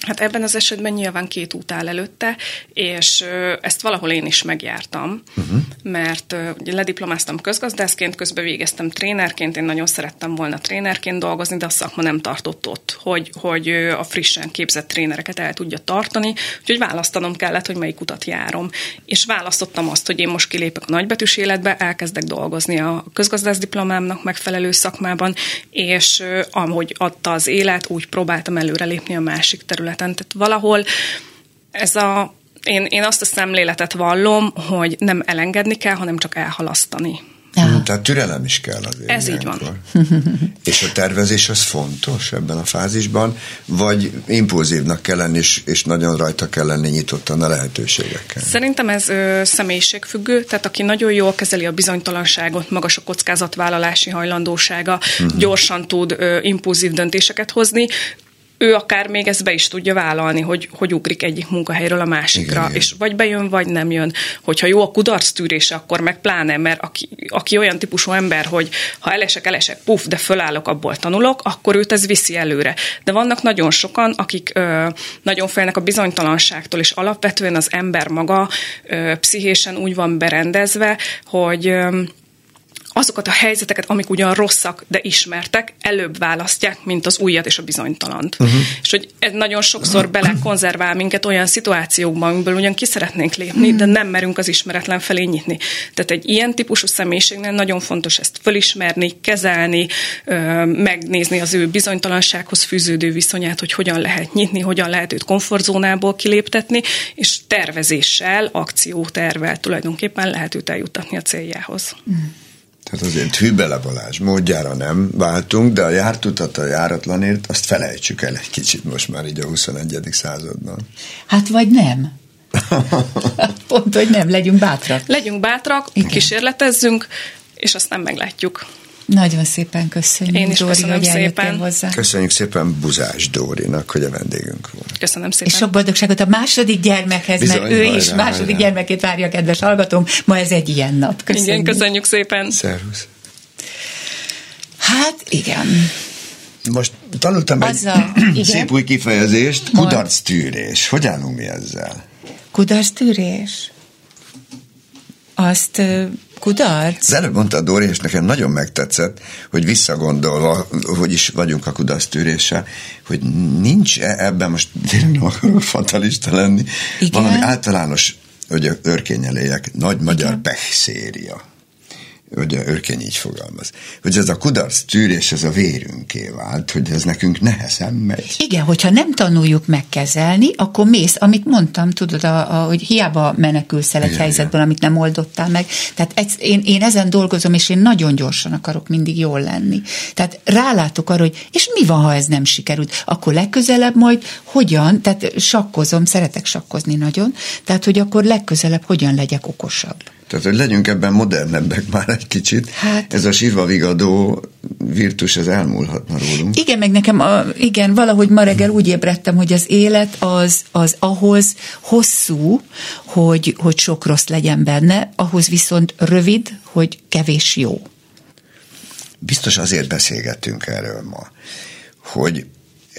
Hát ebben az esetben nyilván két út áll előtte, és ezt valahol én is megjártam, uh-huh. mert ugye lediplomáztam közgazdászként, közben végeztem trénerként, én nagyon szerettem volna trénerként dolgozni, de a szakma nem tartott ott, hogy, hogy a frissen képzett trénereket el tudja tartani, úgyhogy választanom kellett, hogy melyik utat járom. És választottam azt, hogy én most kilépek a nagybetűs életbe, elkezdek dolgozni a közgazdász diplomámnak megfelelő szakmában, és ahogy adta az élet, úgy próbáltam előrelépni a másik területen. Tehát valahol ez a én, én azt a szemléletet vallom, hogy nem elengedni kell, hanem csak elhalasztani. Ja. Tehát türelem is kell azért. Ez így van. és a tervezés az fontos ebben a fázisban, vagy impulzívnak kell lenni, és, és nagyon rajta kell lenni nyitottan a lehetőségekkel? Szerintem ez ö, személyiségfüggő, tehát aki nagyon jól kezeli a bizonytalanságot, magas a kockázatvállalási hajlandósága, uh-huh. gyorsan tud ö, impulzív döntéseket hozni, ő akár még ezt be is tudja vállalni, hogy, hogy ugrik egyik munkahelyről a másikra, igen, és vagy bejön, vagy nem jön. Hogyha jó a kudarc tűrése, akkor meg pláne, mert aki, aki olyan típusú ember, hogy ha elesek, elesek, puf, de fölállok, abból tanulok, akkor őt ez viszi előre. De vannak nagyon sokan, akik ö, nagyon félnek a bizonytalanságtól, és alapvetően az ember maga ö, pszichésen úgy van berendezve, hogy ö, azokat a helyzeteket, amik ugyan rosszak, de ismertek, előbb választják, mint az újat és a bizonytalant. Uh-huh. És hogy ez nagyon sokszor bele konzervál minket olyan szituációkban, amiből ugyan ki szeretnénk lépni, uh-huh. de nem merünk az ismeretlen felé nyitni. Tehát egy ilyen típusú személyiségnél nagyon fontos ezt fölismerni, kezelni, megnézni az ő bizonytalansághoz fűződő viszonyát, hogy hogyan lehet nyitni, hogyan lehet őt komfortzónából kiléptetni, és tervezéssel, akciótervel tulajdonképpen lehet őt eljutatni a céljához. Uh-huh. Tehát azért Hübele Balázs módjára nem váltunk, de a jártutat a járatlanért, azt felejtsük el egy kicsit most már így a 21. században. Hát vagy nem. Pont, hogy nem, legyünk bátrak. Legyünk bátrak, Igen. kísérletezzünk, és aztán meglátjuk. Nagyon szépen köszönjük, Én is Dóri, köszönöm hogy szépen. hozzá. Köszönjük szépen Buzás Dórinak, hogy a vendégünk volt. Köszönöm szépen. És sok boldogságot a második gyermekhez, Bizony, mert ő hajrá, is második hajrá. gyermekét várja, kedves hallgatóm. Ma ez egy ilyen nap. Köszönjük. Igen, köszönjük szépen. Szervusz. Hát igen. Most tanultam egy Azzal, igen. szép új kifejezést, Mond. kudarc tűrés. Hogy állunk mi ezzel? Kudarc tűrés? Azt ö, kudarc? Az előbb mondta Dóri, és nekem nagyon megtetszett, hogy visszagondolva, hogy is vagyunk a kudarc tűréssel, hogy nincs -e ebben, most tényleg nem akarok fatalista lenni, Igen. valami általános, hogy örkényeléjek, nagy magyar pech széria. Ugye örkény így fogalmaz. Hogy ez a kudarc tűrés, ez a vérünké vált, hogy ez nekünk nehezen megy. Igen, hogyha nem tanuljuk megkezelni, akkor mész, amit mondtam, tudod, a, a, hogy hiába menekülsz el egy Igen, helyzetből, amit nem oldottál meg. Tehát ez, én, én ezen dolgozom, és én nagyon gyorsan akarok mindig jól lenni. Tehát rálátok arra, hogy és mi van, ha ez nem sikerült? Akkor legközelebb majd hogyan, tehát sakkozom, szeretek sakkozni nagyon, tehát hogy akkor legközelebb hogyan legyek okosabb. Tehát, hogy legyünk ebben modernebbek már egy kicsit. Hát- Ez a sírva vigadó virtus, ez elmúlhatna rólunk. Igen, meg nekem, a, igen, valahogy ma reggel úgy ébredtem, hogy az élet az, az ahhoz hosszú, hogy, hogy sok rossz legyen benne, ahhoz viszont rövid, hogy kevés jó. Biztos azért beszélgettünk erről ma, hogy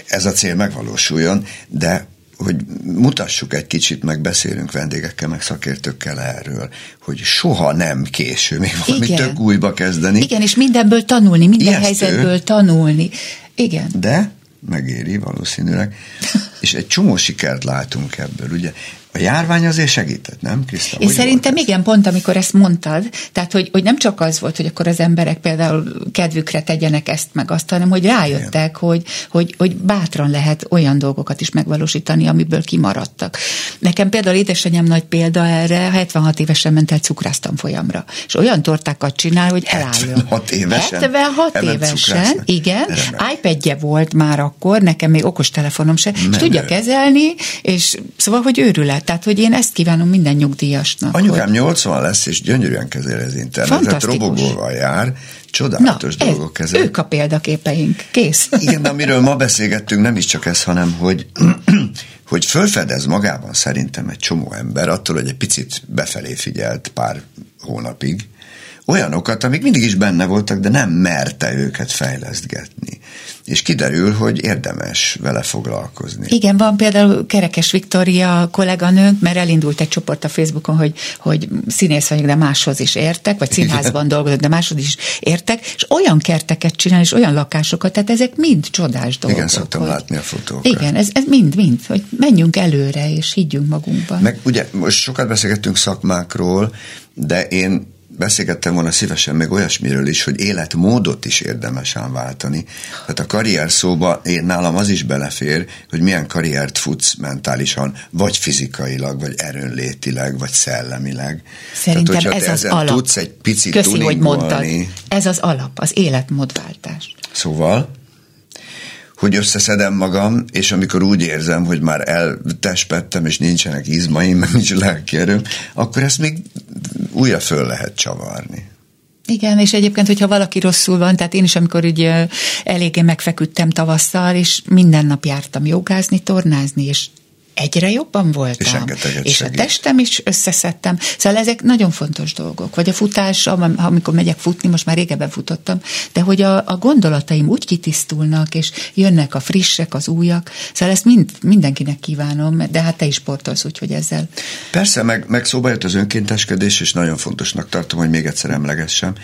ez a cél megvalósuljon, de hogy mutassuk egy kicsit, meg beszélünk vendégekkel, meg szakértőkkel erről, hogy soha nem késő még valami Igen. tök újba kezdeni. Igen, és mindenből tanulni, minden Ijesztő. helyzetből tanulni. Igen. De megéri valószínűleg. És egy csomó sikert látunk ebből, ugye? A járvány azért segített, nem, Kriszta? Én szerintem igen, pont amikor ezt mondtad, tehát hogy, hogy nem csak az volt, hogy akkor az emberek például kedvükre tegyenek ezt meg azt, hanem hogy rájöttek, hogy, hogy, hogy bátran lehet olyan dolgokat is megvalósítani, amiből kimaradtak. Nekem például édesanyám nagy példa erre, 76 évesen ment el cukrásztam folyamra, és olyan tortákat csinál, hogy elálljon. 76 évesen? 76 Elment évesen, igen. Remek. iPadje volt már akkor, nekem még okostelefonom se, és tudja kezelni, és szóval, hogy őrület. Tehát, hogy én ezt kívánom minden nyugdíjasnak. hogy- Anyukám 80 lesz, és gyönyörűen kezeli az internetet, Fantasztikus. robogóval jár, Na, csodálatos ez, dolgok kezel. ők a példaképeink. Kész. Igen, de amiről ma beszélgettünk, nem is csak ez, hanem hogy, hogy fölfedez magában szerintem egy csomó ember, attól, hogy egy picit befelé figyelt pár hónapig, olyanokat, amik mindig is benne voltak, de nem merte őket fejlesztgetni. És kiderül, hogy érdemes vele foglalkozni. Igen, van például Kerekes Viktória kolléganőnk, mert elindult egy csoport a Facebookon, hogy, hogy színész vagyok, de máshoz is értek, vagy színházban dolgozok, de máshoz is értek, és olyan kerteket csinál, és olyan lakásokat, tehát ezek mind csodás dolgok. Igen, szoktam hogy, látni a fotókat. Igen, ez, ez mind, mind, hogy menjünk előre, és higgyünk magunkban. Meg ugye most sokat beszélgettünk szakmákról, de én beszélgettem volna szívesen még olyasmiről is, hogy életmódot is érdemes ám váltani. Tehát a karrier szóba én nálam az is belefér, hogy milyen karriert futsz mentálisan, vagy fizikailag, vagy erőnlétileg, vagy szellemileg. Szerintem Tehát, ez az alap. tudsz egy picit Köszi, hogy mondtad. Ez az alap, az életmódváltás. Szóval, hogy összeszedem magam, és amikor úgy érzem, hogy már eltespettem, és nincsenek izmaim, meg nincs lelkierőm, akkor ezt még újra föl lehet csavarni. Igen, és egyébként, hogyha valaki rosszul van, tehát én is, amikor ugye eléggé megfeküdtem tavasszal, és minden nap jártam jogázni, tornázni, és egyre jobban voltam. És és a testem is összeszedtem. Szóval ezek nagyon fontos dolgok. Vagy a futás, am- amikor megyek futni, most már régebben futottam, de hogy a, a gondolataim úgy kitisztulnak, és jönnek a frissek, az újak. Szóval ezt mind, mindenkinek kívánom, de hát te is sportolsz, úgyhogy ezzel. Persze, meg, meg szóba jött az önkénteskedés, és nagyon fontosnak tartom, hogy még egyszer emlegessem.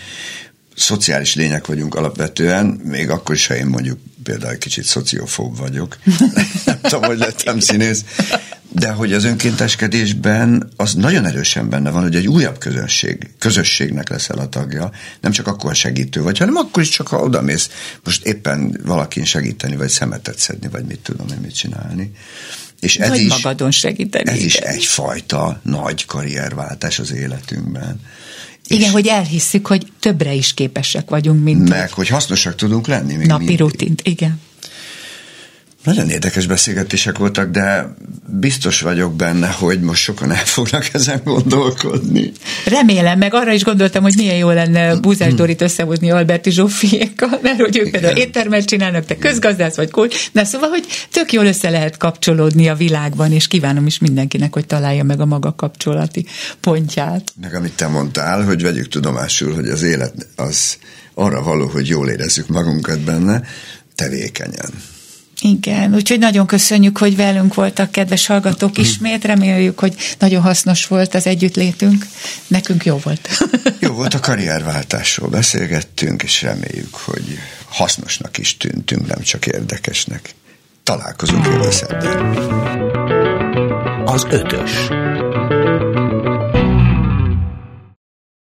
Szociális lények vagyunk alapvetően, még akkor is, ha én mondjuk például egy kicsit szociofób vagyok. Nem tudom, hogy lettem színész. De hogy az önkénteskedésben az nagyon erősen benne van, hogy egy újabb közösség, közösségnek leszel a tagja, nem csak akkor segítő vagy, hanem akkor is csak, ha odamész, most éppen valakin segíteni, vagy szemetet szedni, vagy mit tudom én mit csinálni. És ez Vagy is, magadon segíteni. ez is igen. egyfajta nagy karrierváltás az életünkben. Igen, hogy elhisszük, hogy többre is képesek vagyunk, mint Meg, hogy hasznosak tudunk lenni. Még napi mindig. rutint. Igen. Nagyon érdekes beszélgetések voltak, de biztos vagyok benne, hogy most sokan el fognak ezen gondolkodni. Remélem, meg arra is gondoltam, hogy milyen jó lenne Búzás Dorit összehozni Alberti Zsófiékkal, mert hogy ők például éttermet csinálnak, te közgazdász vagy kócs, de szóval, hogy tök jól össze lehet kapcsolódni a világban, és kívánom is mindenkinek, hogy találja meg a maga kapcsolati pontját. Meg amit te mondtál, hogy vegyük tudomásul, hogy az élet az arra való, hogy jól érezzük magunkat benne, tevékenyen. Igen, úgyhogy nagyon köszönjük, hogy velünk voltak, kedves hallgatók ismét. Reméljük, hogy nagyon hasznos volt az együttlétünk. Nekünk jó volt. Jó volt a karrierváltásról beszélgettünk, és reméljük, hogy hasznosnak is tűntünk, nem csak érdekesnek. Találkozunk jövő szerdán. Az ötös.